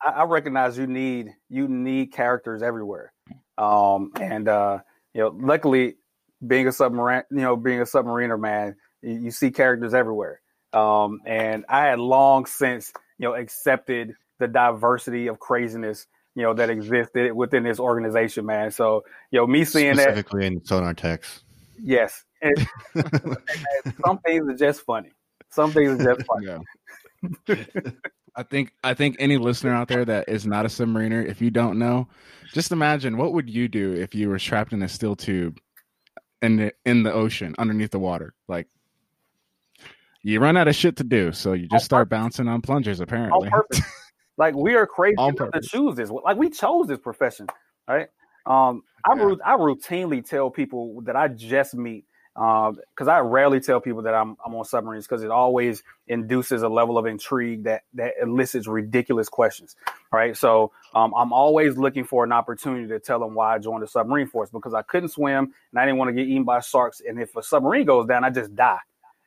I, I, recognize you need you need characters everywhere, um, and uh, you know, luckily, being a submarine, you know, being a submariner, man, you, you see characters everywhere. Um, and I had long since you know accepted the diversity of craziness you know that existed within this organization, man. So you know me seeing that Specifically in sonar techs. yes, and, and some things are just funny. Some things are just funny. Yeah. I think I think any listener out there that is not a submariner, if you don't know, just imagine what would you do if you were trapped in a steel tube in the in the ocean underneath the water? Like you run out of shit to do, so you just start bouncing on plungers. on Apparently, purpose. like we are crazy On to choose this. Like we chose this profession, right? Um, I Yeah. I routinely tell people that I just meet because I rarely tell people that I'm I'm on submarines because it always induces a level of intrigue that that elicits ridiculous questions, right? So um, I'm always looking for an opportunity to tell them why I joined the submarine force because I couldn't swim and I didn't want to get eaten by sharks, and if a submarine goes down, I just die.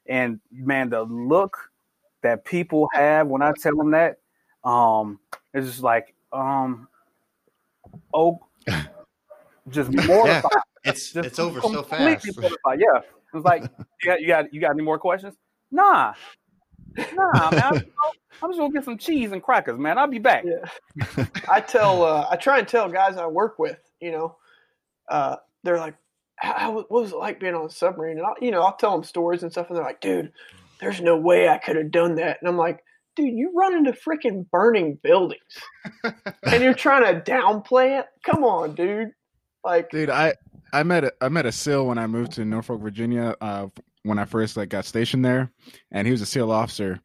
And man, the look that people have when I tell them that, um, it's just like, um, oh, just mortified. It's Just it's over so fast. mortified. Yeah, it's like, you got, you got, you got any more questions? Nah, nah, man. I'm, just gonna- I'm just gonna get some cheese and crackers, man. I'll be back. Yeah. I tell, uh, I try and tell guys I work with, you know, uh, they're like, how, how, what was it like being on a submarine? And I'll, you know, I'll tell them stories and stuff, and they're like, dude, there's no way I could have done that. And I'm like, dude, you run into freaking burning buildings, and you're trying to downplay it. Come on, dude. Like, dude, I I met a, I met a SEAL when I moved to Norfolk, Virginia. Uh, when I first like got stationed there, and he was a SEAL officer,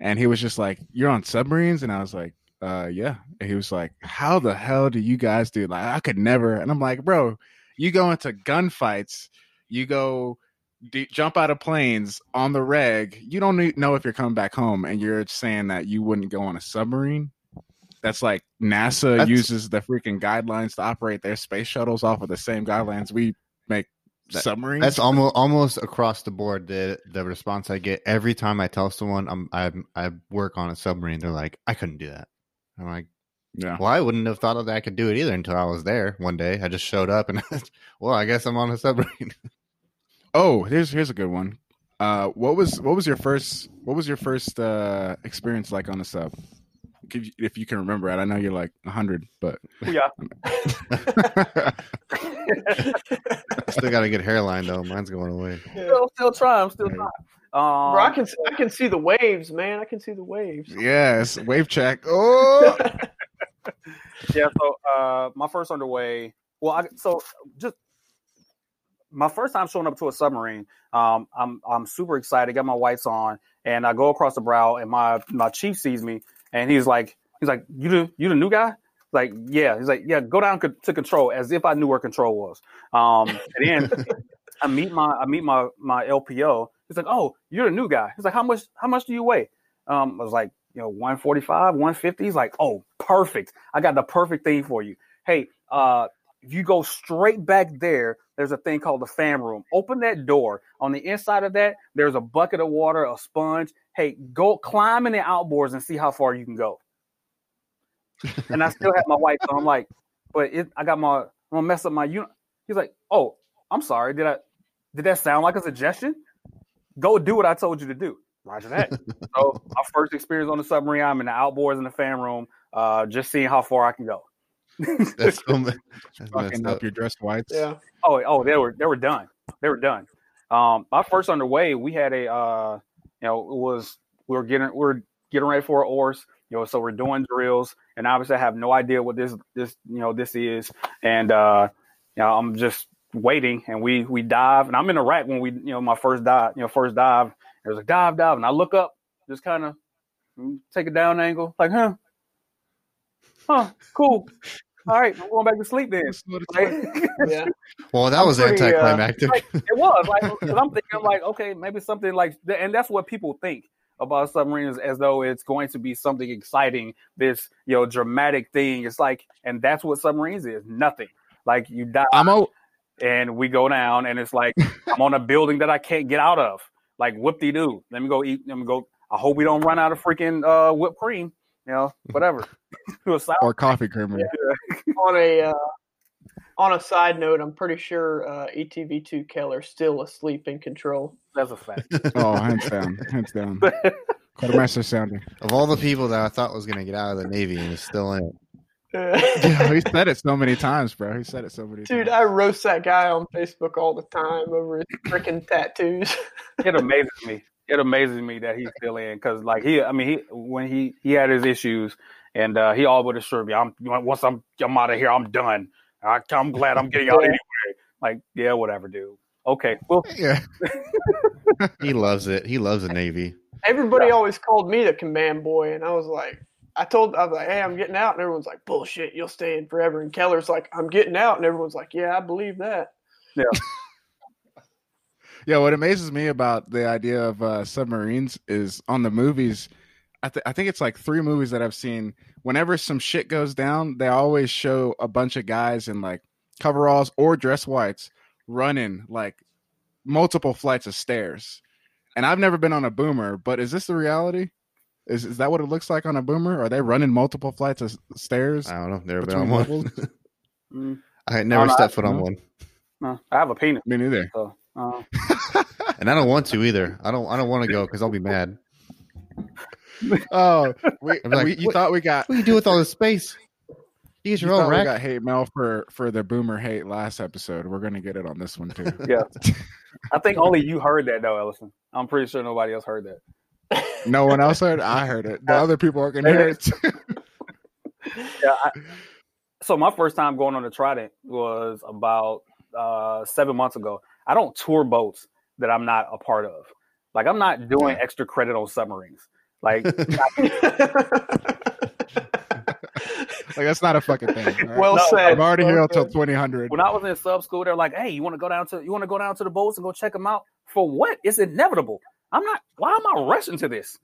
and he was just like, "You're on submarines," and I was like, "Uh, yeah." And he was like, "How the hell do you guys do?" Like, I could never. And I'm like, "Bro, you go into gunfights, you go." d- Jump out of planes on the reg. You don't know if you're coming back home, and you're saying that you wouldn't go on a submarine. That's like NASA That's- uses the freaking guidelines to operate their space shuttles off of the same guidelines we make That- submarines. That's almost almost across the board. The the response I get every time I tell someone I'm I I work on a submarine, they're like, I couldn't do that. I'm like, yeah. well, I wouldn't have thought that I could do it either until I was there one day. I just showed up and well, I guess I'm on a submarine. Oh, here's here's a good one. Uh, what was what was your first what was your first uh experience like on a sub? If you, if you can remember it, I know you're like hundred, but Yeah. Still got a good hairline though. Mine's going away. still, still trying. I'm still Right. trying. Um, bro, I can, I can see the waves, man. I can see the waves. yes, wave check. Oh, yeah so uh my first underway well I, so just my first time showing up to a submarine um i'm i'm super excited got my whites on and i go across the brow and my my chief sees me and he's like he's like you the you the new guy? Like yeah. He's like yeah go down co- to control as if i knew where control was. Um and then i meet my i meet my my lpo he's like oh you're the new guy. He's like how much how much do you weigh? Um i was like you know 145 150 he's like oh perfect. I got the perfect thing for you. Hey uh you go straight back there there's a thing called the fan room. Open that door. On the inside of that there's a bucket of water a sponge. Hey go climb in the outboards and see how far you can go. And i still have my wife, so i'm like but it, i got my i'm gonna mess up my unit. He's like oh i'm sorry. Did i did that sound like a suggestion? Go do what i told you to do. Roger that. So my first experience on the submarine, I'm in the outboards in the fan room, uh, just seeing how far I can go. That's, so, that's fucking up up. your dress whites. Yeah. Oh, oh, they were they were done. They were done. Um, my first underway, we had a uh, you know, it was we were getting we were getting ready for our oars, you know, so we're doing drills, and obviously I have no idea what this this you know this is, and uh, you know, I'm just waiting, and we we dive, and I'm in the rack when we you know my first dive, you know, first dive. It was like dive, dive, and I look up, just kind of take a down angle, like, huh, huh, cool. All right, I'm going back to sleep then. Like, Yeah. Well, that I'm was pretty, uh, anticlimactic. like, it was like 'cause I'm thinking like okay maybe something like and that's what people think about submarines as though it's going to be something exciting this you know dramatic thing it's like and that's what submarines is nothing like you die I'm o- and we go down and it's like I'm on a building that I can't get out of like whoop de doo let me go eat let me go I hope we don't run out of freaking uh, whipped cream you know whatever Do a salad. or coffee creamer. on a uh, on a side note, I'm pretty sure uh, ETV2 Keller's still asleep in control. that's a fact Oh, hands down, hands down. Quartermaster sounding. of all the people that I thought was going to get out of the Navy and is still in it. yeah, he said it so many times, bro. He said it so many Dude, times. Dude, I roast that guy on Facebook all the time over his freaking tattoos. it amazes me. It amazes me that he's still in because, like, he, I mean, he when he he had his issues, and uh, he all but assured me, "I'm once I'm I'm out of here, I'm done. I, I'm glad I'm getting out anyway." Like, yeah, whatever, dude. Okay, well, Yeah. He loves it. He loves the Navy. Everybody always called me the command boy, and I was like, I told, I was like, hey, I'm getting out, and everyone's like, bullshit, you'll stay in forever. And Keller's like, I'm getting out, and everyone's like, yeah, I believe that. Yeah, what amazes me about the idea of uh, submarines is on the movies. I, th- I think it's like three movies that I've seen. Whenever some shit goes down, they always show a bunch of guys in like coveralls or dress whites running like multiple flights of stairs. And I've never been on a boomer, but is this the reality? Is is that what it looks like on a boomer? Are they running multiple flights of stairs? I don't know. Never been on levels? one. mm, I had never no, stepped foot on no. one, no, I have a penis, Me neither. so uh, and I don't want to either. I don't. I don't want to go because I'll be mad. Oh, we, like, we- you what- thought we got What do you do with all this space? You get you your thought own we rack. got hate mail for for the boomer hate last episode. We're gonna get it on this one too. yeah. I think only you heard that though, Ellison. I'm pretty sure nobody else heard that. no one else heard. it? I heard it. The other people are gonna hear it. too. Yeah. I, so my first time going on the Trident was about uh, seven months ago. I don't tour boats that I'm not a part of. Like I'm not doing Yeah. extra credit on submarines. Like like that's not a fucking thing. all right? well No, said. I'm already well here until 2000. when I was in sub school, they're like, "Hey, you want to go down to you want to go down to the boats and go check them out for what? It's inevitable. I'm not. Why am I rushing to this?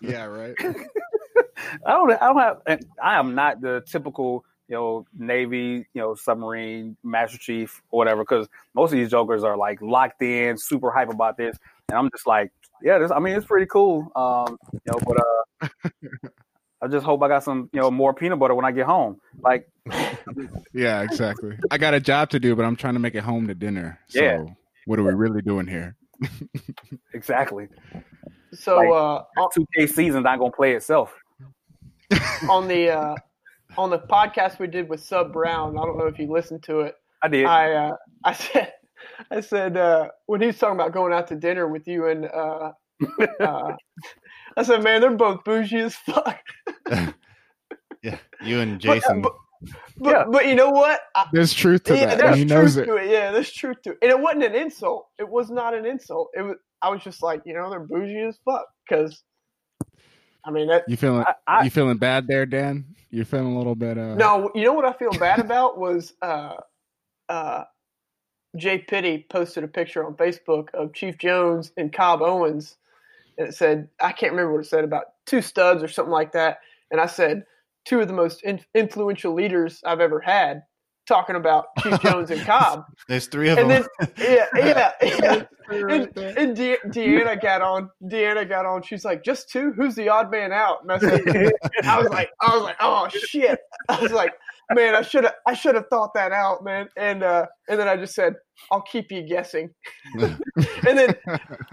Yeah, right. I don't. I don't have. I am not the typical, you know, Navy, you know, submarine master chief or whatever. Because most of these jokers are like locked in, super hype about this, and I'm just like, yeah, this. I mean, it's pretty cool. Um, you know, but uh, I just hope I got some, you know, more peanut butter when I get home. Like, Yeah, exactly. I got a job to do, but I'm trying to make it home to dinner. So Yeah. what are we really doing here? exactly. So Like- uh, on- Two K season's not gonna play itself. on the uh, on the podcast we did with Sub Brown, I don't know if you listened to it. I did. I uh, I said I said uh, when he was talking about going out to dinner with you and uh, uh, I said, man, they're both bougie as fuck. Yeah, you and But- Jason. but, but, Yeah. but you know what? I, There's truth to yeah, that, there's he truth knows it. it. Yeah, there's truth to it. And it wasn't an insult. It was not an insult. It was. I was just like, you know, they're bougie as fuck. Because, I mean, that. You feeling I, I, you feeling bad there, Dan? You're feeling a little bit uh No, you know what I feel bad about was uh, uh, Jay Pitty posted a picture on Facebook of Chief Jones and COB Owens, and it said I can't remember what it said about two studs or something like that. And I said two of the most in- influential leaders I've ever had talking about Chief Jones and COB. There's three of And them. Yeah, yeah, yeah. And, and De- Deanna got on. Deanna got on. She's like, "Just two? Who's the odd man out?" And I said, "I was like, I was like, oh shit!" I was like, "Man, I should have, I should have thought that out, man." And uh, and then I just said, "I'll keep you guessing." and then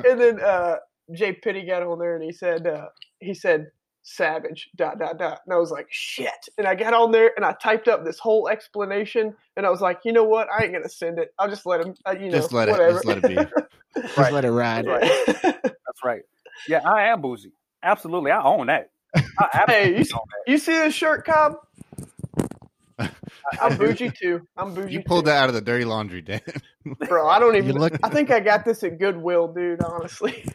and then uh, Jay Pitty got on there and he said, uh, he said, "Savage." Dot dot dot. And I was like, "Shit!" And I got on there and I typed up this whole explanation. And I was like, "You know what? I ain't gonna send it. I'll just let him. Uh, you know, Just let it- whatever." just let it be. Just Right. let it ride. that's right. Yeah, I am bougie. Absolutely, I own that. I Hey, you, own that. you see this shirt, COB? I'm bougie too. I'm bougie. You pulled too. that out of the dirty laundry, Dan. bro. I don't even. look I think I got this at Goodwill, dude. Honestly,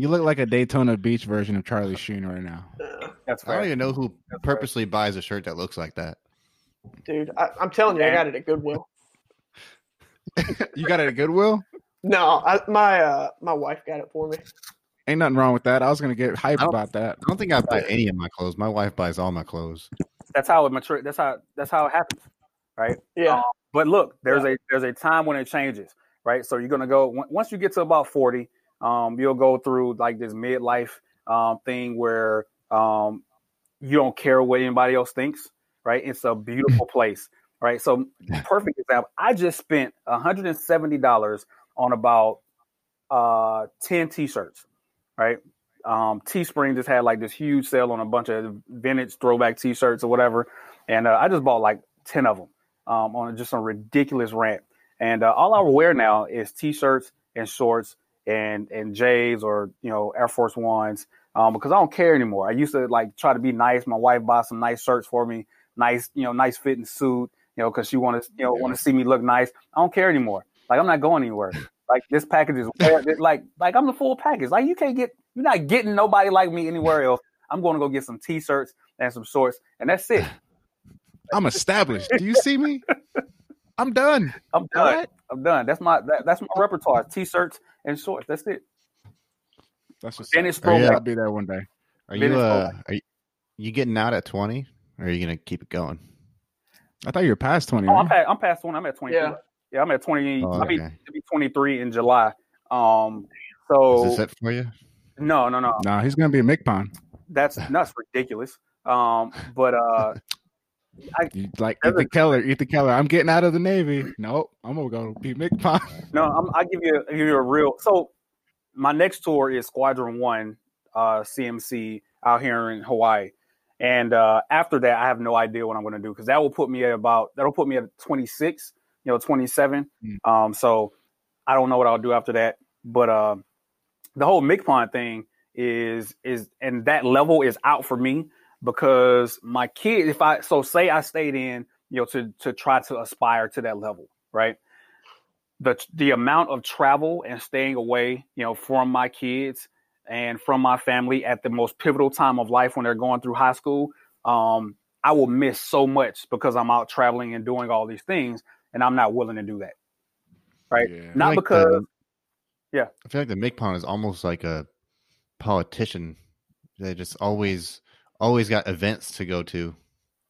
you look like a Daytona Beach version of Charlie Sheen right now. That's I don't right. even know who That's purposely buys a shirt that looks like that. dude. I, I'm telling you, I got it at Goodwill. You got it at Goodwill? No, I, my uh, my wife got it for me. Ain't nothing wrong with that. I was gonna get hype about that. I don't think I buy any of my clothes. My wife buys all my clothes. That's how it mature. That's how. That's how it happens, right? Yeah, But look, there's a there's a time when it changes, right? So you're gonna go once you get to about forty, um, you'll go through like this midlife um, thing where um, you don't care what anybody else thinks, right? It's a beautiful place, right? So perfect example. I just spent 170 dollars on about uh 10 t-shirts, right? Um, Teespring just had like this huge sale on a bunch of vintage throwback t-shirts or whatever, and uh, I just bought like ten of them um, on just a ridiculous rant. And uh, all I wear now is t-shirts and shorts and and J's or you know Air Force Ones um, because I don't care anymore. I used to like try to be nice. My wife bought some nice shirts for me, nice you know nice fitting suit, you know because she want to you know want to see me look nice. I don't care anymore. Like I'm not going anywhere. Like this package is like like I'm the full package. Like you can't get you're not getting nobody like me anywhere else. I'm going to go get some t-shirts and some shorts, and that's it. I'm established. Do you see me? I'm done. I'm done. What? I'm done. That's my that, that's my repertoire: t-shirts and shorts. That's it. That's what's Dennis Stroman. I'll be there one day. Are you uh, are you, you getting out at 20, or are you gonna keep it going? I thought you were past 20. Oh, right? I'm, past, I'm past 20. I'm at 20. Yeah, yeah I'm at 20. Oh, I'll, be, I'll be 23 in July. Um, so is this it for you? No, no, no. No, he's gonna be a MCPON. That's that's ridiculous. Um, but uh, I, like Ethan Keller, Ethan Keller. I'm getting out of the Navy. Nope, I'm gonna go be MCPON. No, I'm, I give you give you a real. So my next tour is Squadron One, uh, CMC out here in Hawaii, and uh, after that, I have no idea what I'm to do because that will put me at about that'll put me at 26, you know, 27. Mm. Um, so I don't know what I'll do after that, but uh, the whole MCPON thing is is and that level is out for me because my kid, if I so say I stayed in, you know, to to try to aspire to that level, right? The the amount of travel and staying away, you know, from my kids and from my family at the most pivotal time of life when they're going through high school, um, I will miss so much because I'm out traveling and doing all these things, and I'm not willing to do that. Right? Yeah. Not like because, the, yeah. I feel like the MCPON is almost like a politician. They just always always got events to go to.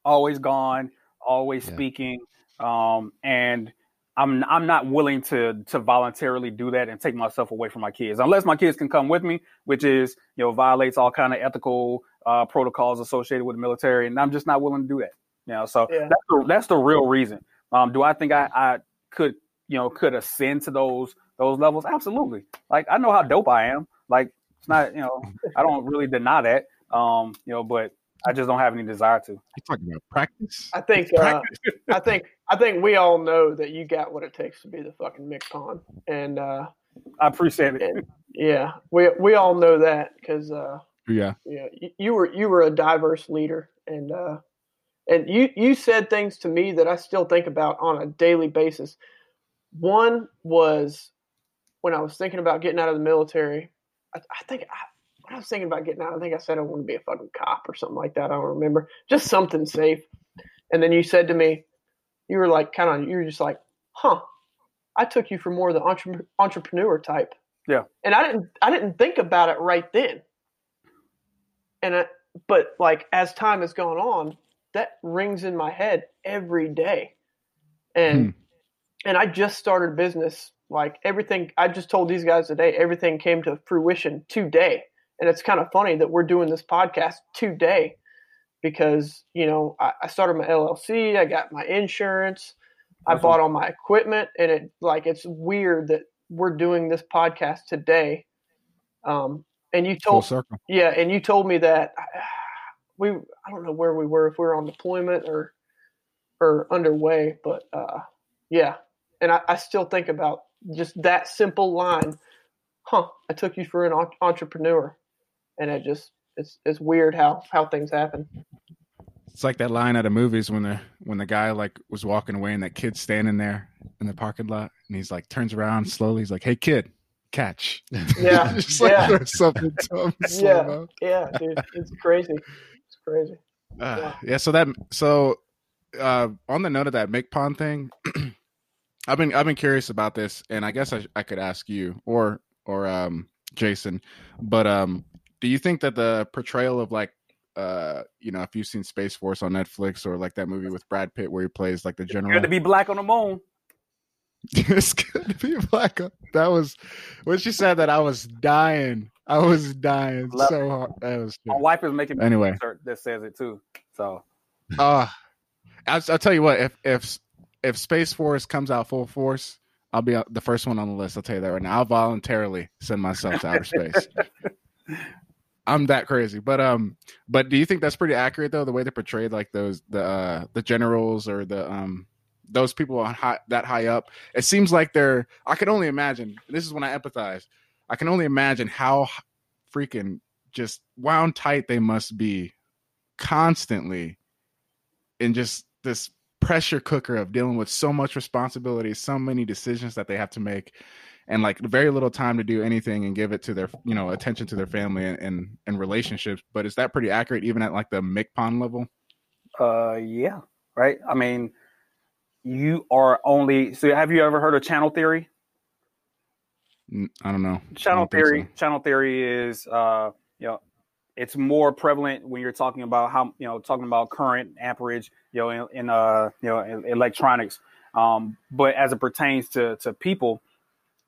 Always gone, always yeah. speaking. Um, and I'm I'm not willing to to voluntarily do that and take myself away from my kids unless my kids can come with me, which is you know violates all kind of ethical uh, protocols associated with the military, and I'm just not willing to do that. You know, so yeah. that's the, that's the real reason. Um, do I think I, I could you know could ascend to those those levels? Absolutely. Like I know how dope I am. Like it's not you know I don't really deny that. Um, you know, but I just don't have any desire to. You talking about practice? I think uh, I think I think we all know that you got what it takes to be the fucking MCPON, and uh, I appreciate it. yeah, we we all know that because uh, yeah, yeah, you, you, were you were a diverse leader, and uh, and you you said things to me that I still think about on a daily basis. One was when I was thinking about getting out of the military. I, I think I, I was thinking about getting out. I think I said I want to be a fucking cop or something like that. I don't remember. Just something safe. And then you said to me, you were like, kind of, you were just like, huh, I took you for more of the entre- entrepreneur type. Yeah. And I didn't, I didn't think about it right then. And I, but like as time has gone on, that rings in my head every day. And, hmm. and I just started business. Like everything, I just told these guys today, everything came to fruition today and it's kind of funny that we're doing this podcast today because you know I, I started my LLC, I got my insurance, I bought all my equipment, and it like it's weird that we're doing this podcast today. Um, and you told yeah, and you told me that we I don't know where we were if we were on deployment or or underway, but uh, yeah, and I, I still think about just that simple line. Huh? I took you for an entrepreneur and it just it's it's weird how how things happen. It's like that line out of movies when the when the guy like was walking away and that kid's standing there in the parking lot and he's like turns around slowly. He's like, "Hey kid, catch!" Yeah, just like yeah. something to him. Yeah, yeah, dude, it's crazy. It's crazy. Uh, yeah. yeah. So that so uh, on the note of that MCPON thing, I've been I've been curious about this, and I guess I, I could ask you or or um Jason, but um do you think that the portrayal of like uh you know if you've seen space force on netflix or like that movie with brad pitt where he plays like the general good to be black on the moon it's good to be black that was when she said that i was dying i was dying Love so hard that was my wife is making anyway that says it too so uh I'll, I'll tell you what if if if space force comes out full force I'll be the first one on the list. I'll tell you that right now. I'll voluntarily send myself to outer space. I'm that crazy. But um, but do you think that's pretty accurate though? The way they portrayed like those the uh the generals or the um those people on high, that high up. It seems like they're. I can only imagine. This is when I empathize. I can only imagine how freaking just wound tight they must be constantly in just this pressure cooker of dealing with so much responsibility, so many decisions that they have to make, and like very little time to do anything and give it to their you know attention to their family and and, and relationships. But is that pretty accurate even at like the MCPON level? Uh, yeah, right. I mean, you are only. So, have you ever heard of channel theory? I don't know. Channel don't theory. so. Channel theory is, uh, you know, it's more prevalent when you're talking about how you know talking about current amperage, you know, in, in uh, you know, in electronics. Um, but as it pertains to to people,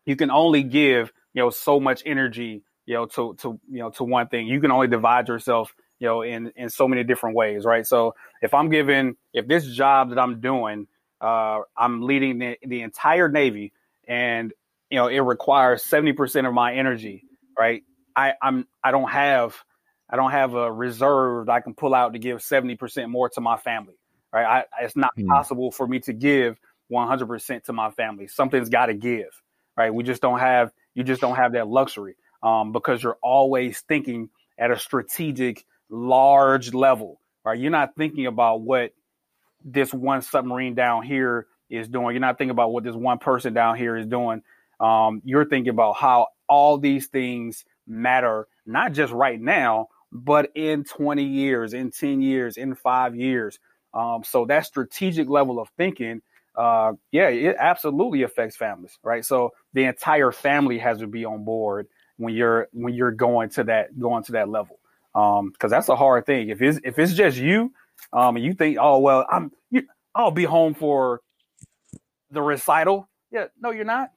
you can only give you know so much energy, you know, to to you know to one thing. You can only divide yourself, you know, in in so many different ways, right? So if I'm given, if this job that I'm doing, uh, I'm leading the, the entire Navy, and you know it requires seventy percent of my energy, right? I I'm I don't have I don't have a reserve that I can pull out to give seventy percent more to my family, right? I, it's not Hmm. possible for me to give one hundred percent to my family. Something's got to give, right? We just don't have you just don't have that luxury um, because you're always thinking at a strategic, large level, right? You're not thinking about what this one submarine down here is doing. You're not thinking about what this one person down here is doing. Um, you're thinking about how all these things matter, not just right now, but in 20 years, in 10 years, in five years. Um, so that strategic level of thinking, uh, yeah, it absolutely affects families, right? So the entire family has to be on board when you're when you're going to that going to that level, um because that's a hard thing. If it's if it's just you, um, and you think, oh well, I'm you, I'll be home for the recital. Yeah, no, you're not.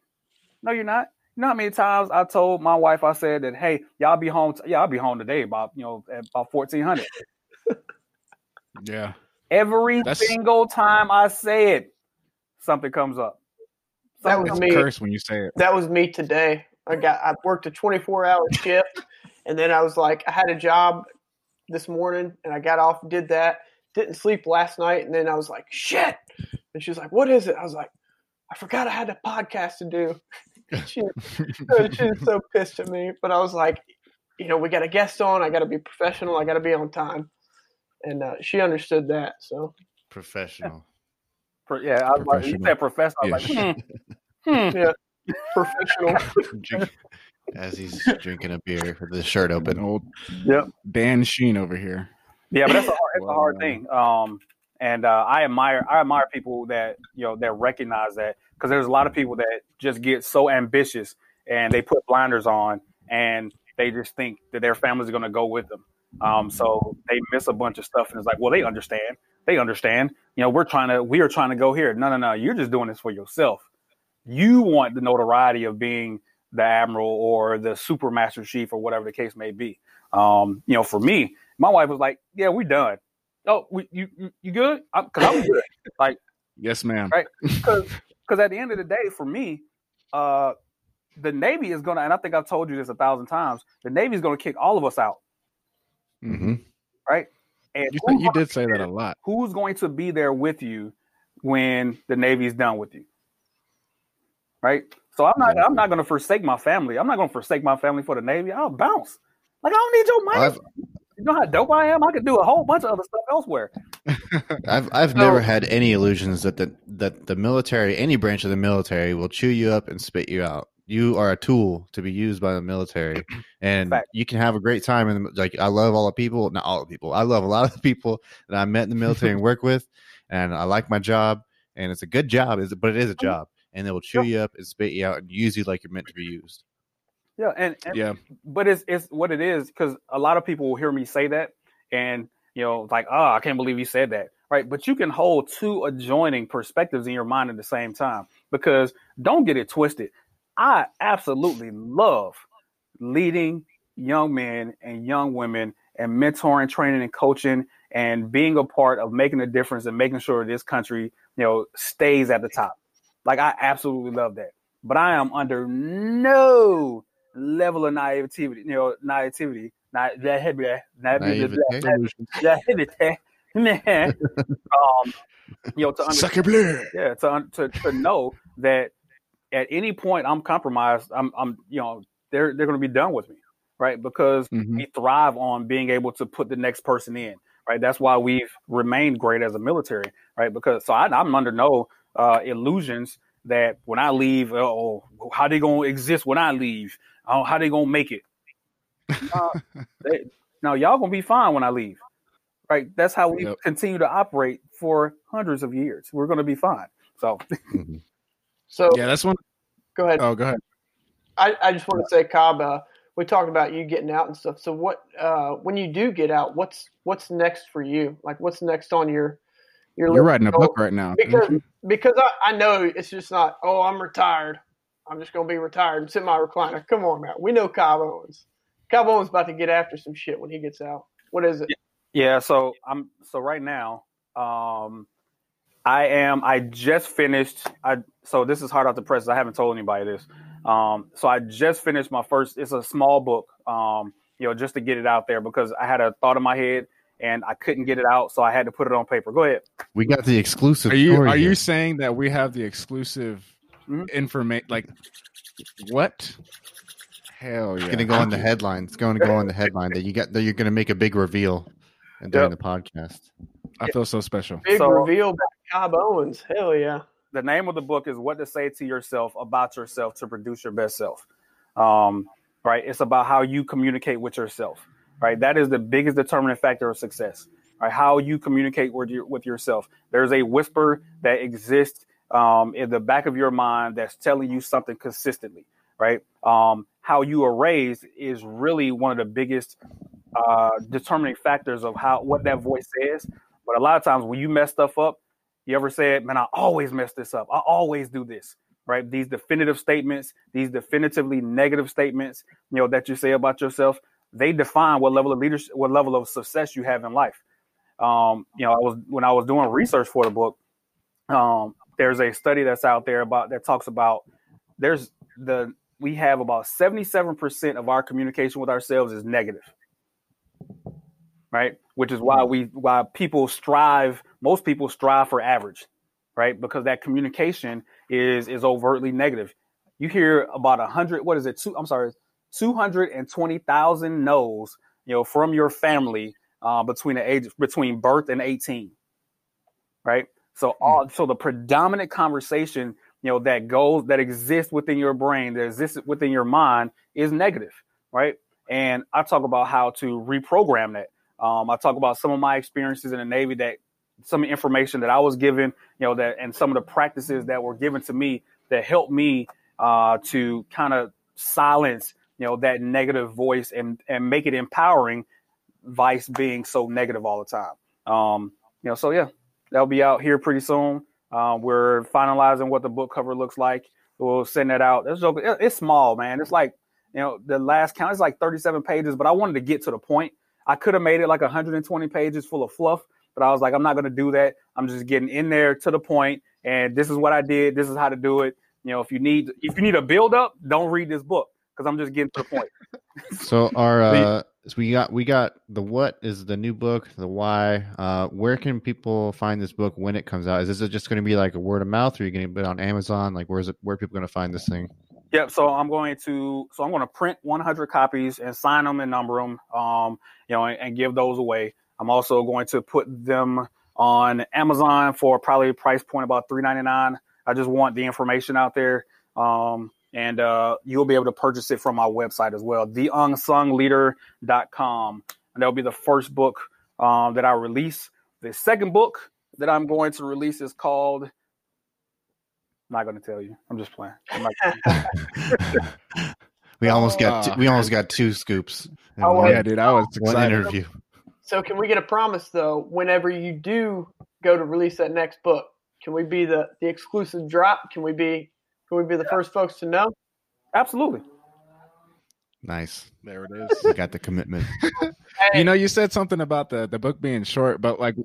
No, you're not. You know how many times I told my wife, I said that, hey, y'all be home. T- yeah, I'll be home today about you know at about fourteen hundred. Yeah. Every That's- single time I say it, something comes up. That was me. Curse when you say it. That was me today. I got I worked a 24 hour shift, and then I was like, I had a job this morning, and I got off, did that, didn't sleep last night, and then I was like, shit. And she was like, what is it? I was like, I forgot I had a podcast to do. she, she was so pissed at me, but I was like, you know, we got a guest on. I got to be professional. I got to be on time, and uh, she understood that. So Professional. For- yeah, I was like, you Professional. said professional. I was Yeah. like, hmm, hmm. professional. As he's drinking a beer with the shirt open. old Yep. Dan Sheen over here. Yeah, but that's a hard, it's a hard thing. Um, and uh, I admire I admire people that you know that recognize that because there's a lot of people that just get so ambitious and they put blinders on and they just think that their family's going to go with them. Um, so they miss a bunch of stuff and it's like, well, they understand. They understand. You know, we're trying to we are trying to go here. No, no, no. You're just doing this for yourself. You want the notoriety of being the admiral or the super master chief or whatever the case may be. Um, you know, for me, my wife was like, "Yeah, we're done. Oh, we, you, you good? I'm, Cause I'm good. Like, Yes, ma'am. Right. because because at the end of the day, for me, uh, the Navy is gonna, and I think I've told you this a thousand times. The Navy is gonna kick all of us out, hmm right? And You, you did say that a lot. who's going to be there with you when the Navy's done with you? Right? So I'm not Yeah. I'm not gonna forsake my family. I'm not gonna forsake my family for the Navy. I'll bounce. Like I don't need your money. I've you know how dope I am? I could do a whole bunch of other stuff elsewhere. I've I've So- never had any illusions that the that the military, any branch of the military, will chew you up and spit you out. You are a tool to be used by the military, and Fact. you can have a great time. And like, I love all the people, not all the people. I love a lot of the people that I met in the military and work with, and I like my job, and it's a good job, is but it is a job, and they will chew. Yeah. you up and spit you out and use you like you're meant to be used. Yeah, and, and Yeah. but it's it's what it is because a lot of people will hear me say that and you know like oh i can't believe you said that right but you can hold two adjoining perspectives in your mind at the same time because don't get it twisted i absolutely love leading young men and young women and mentoring training and coaching and being a part of making a difference and making sure this country you know stays at the top. Like i absolutely love that. But i am under no level of naivety, you know, naivety, Naivete. naivete, um, you know, to understand yeah to, to to know that at any point I'm compromised, I'm I'm you know they're they're going to be done with me, right? Because Mhm. we thrive on being able to put the next person in, right? That's why we've remained great as a military, right? Because so I, I'm under no uh, illusions that when I leave, oh, how they gonna exist when I leave? Oh, how they gonna make it? Uh, they, no, y'all gonna be fine when I leave, right? That's how we Yep. continue to operate for hundreds of years. We're gonna be fine. So Mhm. So Yeah, that's one. go ahead. Oh, go ahead. I, I just want to say, COB, uh, we talked about you getting out and stuff. So what, uh, when you do get out, what's what's next for you? Like, what's next on your your You're list? writing a book right now. because because I, I know it's just not. Oh, I'm retired. I'm just gonna be retired and sit in my recliner. Come on, man. We know COB Owens. COB Owens about to get after some shit when he gets out. What is it? Yeah, so I'm so right now, um I am I just finished I so this is hard out the press. I haven't told anybody this. Um so I just finished my first it's a small book, um, you know, just to get it out there because I had a thought in my head and I couldn't get it out, so I had to put it on paper. Go ahead. We got the exclusive. Are you story are here. you saying that we have the exclusive Mhm. information? Like what? Hell yeah! It's gonna go on the headline. It's going to go on the headline that you got that you're gonna make a big reveal during the podcast. I feel so special. Big So- reveal by COB Owens. Hell yeah. the name of the book is what to say to yourself about yourself to produce your best self. Um, right? It's about how you communicate with yourself right? That is the biggest determining factor of success right? How you communicate with, your, with yourself. There's a whisper that exists um, in the back of your mind that's telling you something consistently right? Um, how you are raised is really one of the biggest uh, determining factors of how what that voice says. But a lot of times when you mess stuff up you ever said, man, I always mess this up. I always do this, right? These definitive statements, these definitively negative statements, you know, that you say about yourself, they define what level of leadership, what level of success you have in life. Um, you know, I was when I was doing research for the book, um, there's a study that's out there about that talks about there's the we have about 77% of our communication with ourselves is negative right which is why we why people strive most people strive for average right? Because that communication is is overtly negative. You hear about a hundred what is it? Two i'm sorry 220000 no's you know from your family uh, between the age between birth and 18 right? So all so the predominant conversation you know that goes that exists within your brain that exists within your mind is negative right? And i talk about how to reprogram that. Um, I talk about some of my experiences in the Navy that some information that I was given, you know, that and some of the practices that were given to me that helped me uh, to kind of silence, you know, that negative voice and and make it empowering. Vice being so negative all the time. Um, you know, so yeah, that'll be out here pretty soon. Uh, we're finalizing what the book cover looks like. We'll send that out. It's, it's small, man. It's like you know the last count is like 37 pages, but I wanted to get to the point. I could have made it like 120 pages full of fluff, but I was like, I'm not going to do that. I'm just getting in there to the point, and this is what I did. This is how to do it. You know, if you need if you need a build up, don't read this book because I'm just getting to the point. So our uh, so we got we got the what is the new book, the why. Uh, where can people find this book when it comes out? Is this just going to be like a word of mouth, or are you going to put it on Amazon? Like, where's it? Where are people going to find this thing? Yep. So I'm going to so I'm going to print 100 copies and sign them and number them, um, you know, and, and give those away. I'm also going to put them on Amazon for probably a price point about 3.99. I just want the information out there, um, and uh, you'll be able to purchase it from my website as well, theunsungleader.com, and that'll be the first book um, that I release. The second book that I'm going to release is called. I'm not going to tell you. I'm just playing. I'm not we almost got Oh. two, we almost got two scoops. in Oh, one, Yeah, dude, I was excited. one interview. So can we get a promise though? Whenever you do go to release that next book, can we be the the exclusive drop? Can we be can we be the first folks to know? Absolutely. Nice. There it is. We got the commitment. Hey, you know, you said something about the the book being short, but like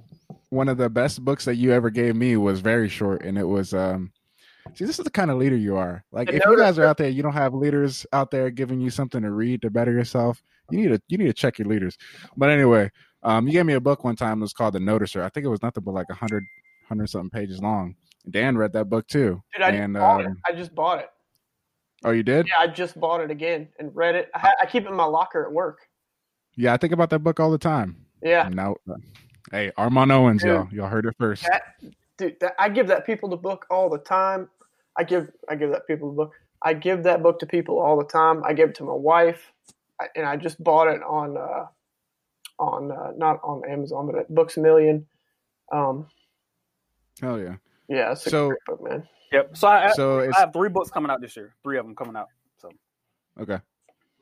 one of the best books that you ever gave me was very short, and it was um See, this is the kind of leader you are. Like, if you guys are out there, you don't have leaders out there giving you something to read to better yourself. You need to you need to check your leaders. But anyway, um, you gave me a book one time. It was called The Noticer. I think it was nothing but like a hundred hundred something pages long. Dan read that book too. Dude, I and just bought it. um, I just bought it. oh, you did? Yeah, I just bought it again and read it. I, ha- I keep it in my locker at work. Yeah, I think about that book all the time. Yeah, Now, hey, Armon Owens, Dude. y'all, y'all heard it first. that dude, that, I give that people the book all the time. I give I give that people the book. I give that book to people all the time. I give it to my wife, I, and I just bought it on uh, on uh, not on Amazon, but at Books a Million. Um, Hell yeah. yeah, it's a So- great book, man. Yep. So I, So it's I have three books coming out this year. Three of them coming out. So okay.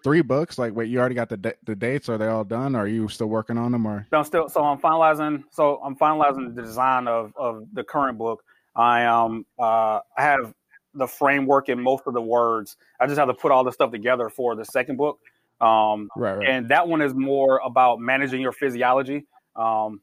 Three books. Like, wait, you already got the da- the dates? Are they all done? Or are you still working on them? Or I'm still so I'm finalizing. So I'm finalizing the design of of the current book. I um uh I have the framework and most of the words. I just have to put all the stuff together for the second book. Um, right, right. and that one is more about managing your physiology um,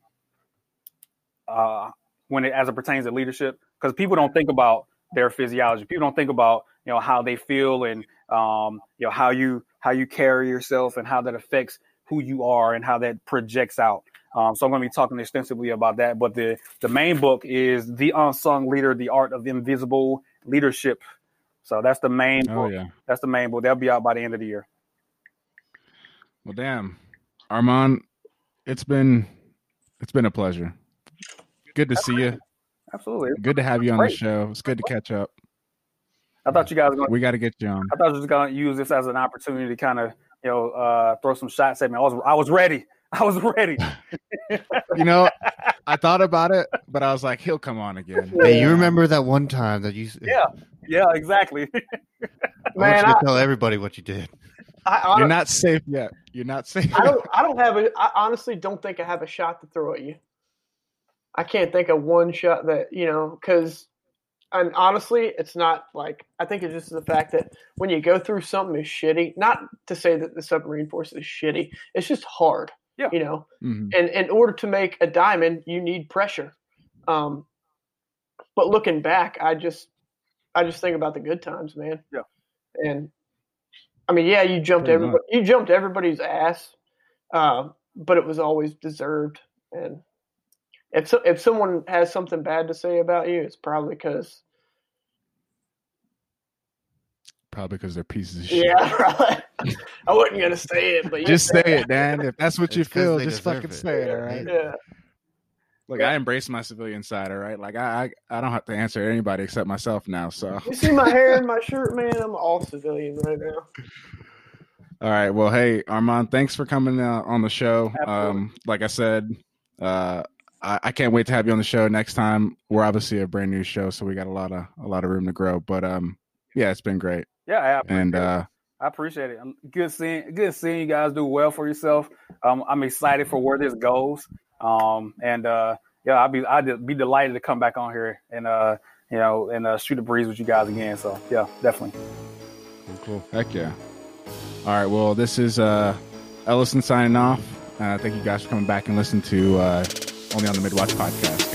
uh, when it as it pertains to leadership because people don't think about their physiology. People don't think about you know how they feel and um, you know how you how you carry yourself and how that affects who you are and how that projects out. Um, so i'm going to be talking extensively about that but the the main book is the unsung leader the art of invisible leadership. So that's the main oh book. yeah. that's the main book. That'll be out by the end of the year Well, damn, Armon, it's been it's been a pleasure. Good to see you. absolutely Good to have you on the show. It's good to catch up. i thought you guys were going to We got to get you on. I thought I was gonna use this as an opportunity to kind of, you know, uh, throw some shots at me. I was, I was ready. I was ready. You know, I thought about it, but I was like, he'll come on again. Hey, you remember that one time that you? Yeah. Yeah, exactly. I want Man, you to I, tell everybody what you did. I, I, You're don't, safe yet. You're not safe. I don't I don't have a I honestly don't think I have a shot to throw at you. I can't think of one shot that you know because, and honestly, it's not like I think it's just the fact that when you go through something is shitty. Not to say that the submarine force is shitty. It's just hard. Yeah. You know, Mhm. and in order to make a diamond, you need pressure. Um, but looking back, I just I just think about the good times, man. Yeah. And I mean, yeah, you jumped Pretty everybody, you jumped everybody's ass, uh, but it was always deserved. And if so, if someone has something bad to say about you, it's probably because Probably because they're pieces of shit. yeah, right. I wasn't gonna say it, but you Just say said it, Dan. If that's what you feel, just fucking it. say it. All right. Yeah. Look, I embrace my civilian side. All right. Like I, I, I don't have to answer anybody except myself now. So. You see my hair and my shirt, man. I'm all civilian right now. All right. Well, hey, Armon, thanks for coming uh, on the show. Absolutely. Um, like I said, uh, I, I can't wait to have you on the show next time. We're obviously a brand new show, so we got a lot of a lot of room to grow. But um, yeah, it's been great, Yeah, I appreciate and it. uh, I appreciate it. I'm good seeing good seeing you guys do well for yourself. Um, I'm excited for where this goes. Um, and uh, yeah, I'll be I'd be delighted to come back on here and uh, you know, and uh, shoot a breeze with you guys again. So yeah, definitely. cool. Heck yeah. All right. Well, this is uh, Ellison signing off. Uh, thank you guys for coming back and listening to uh, only on the Midwatch podcast.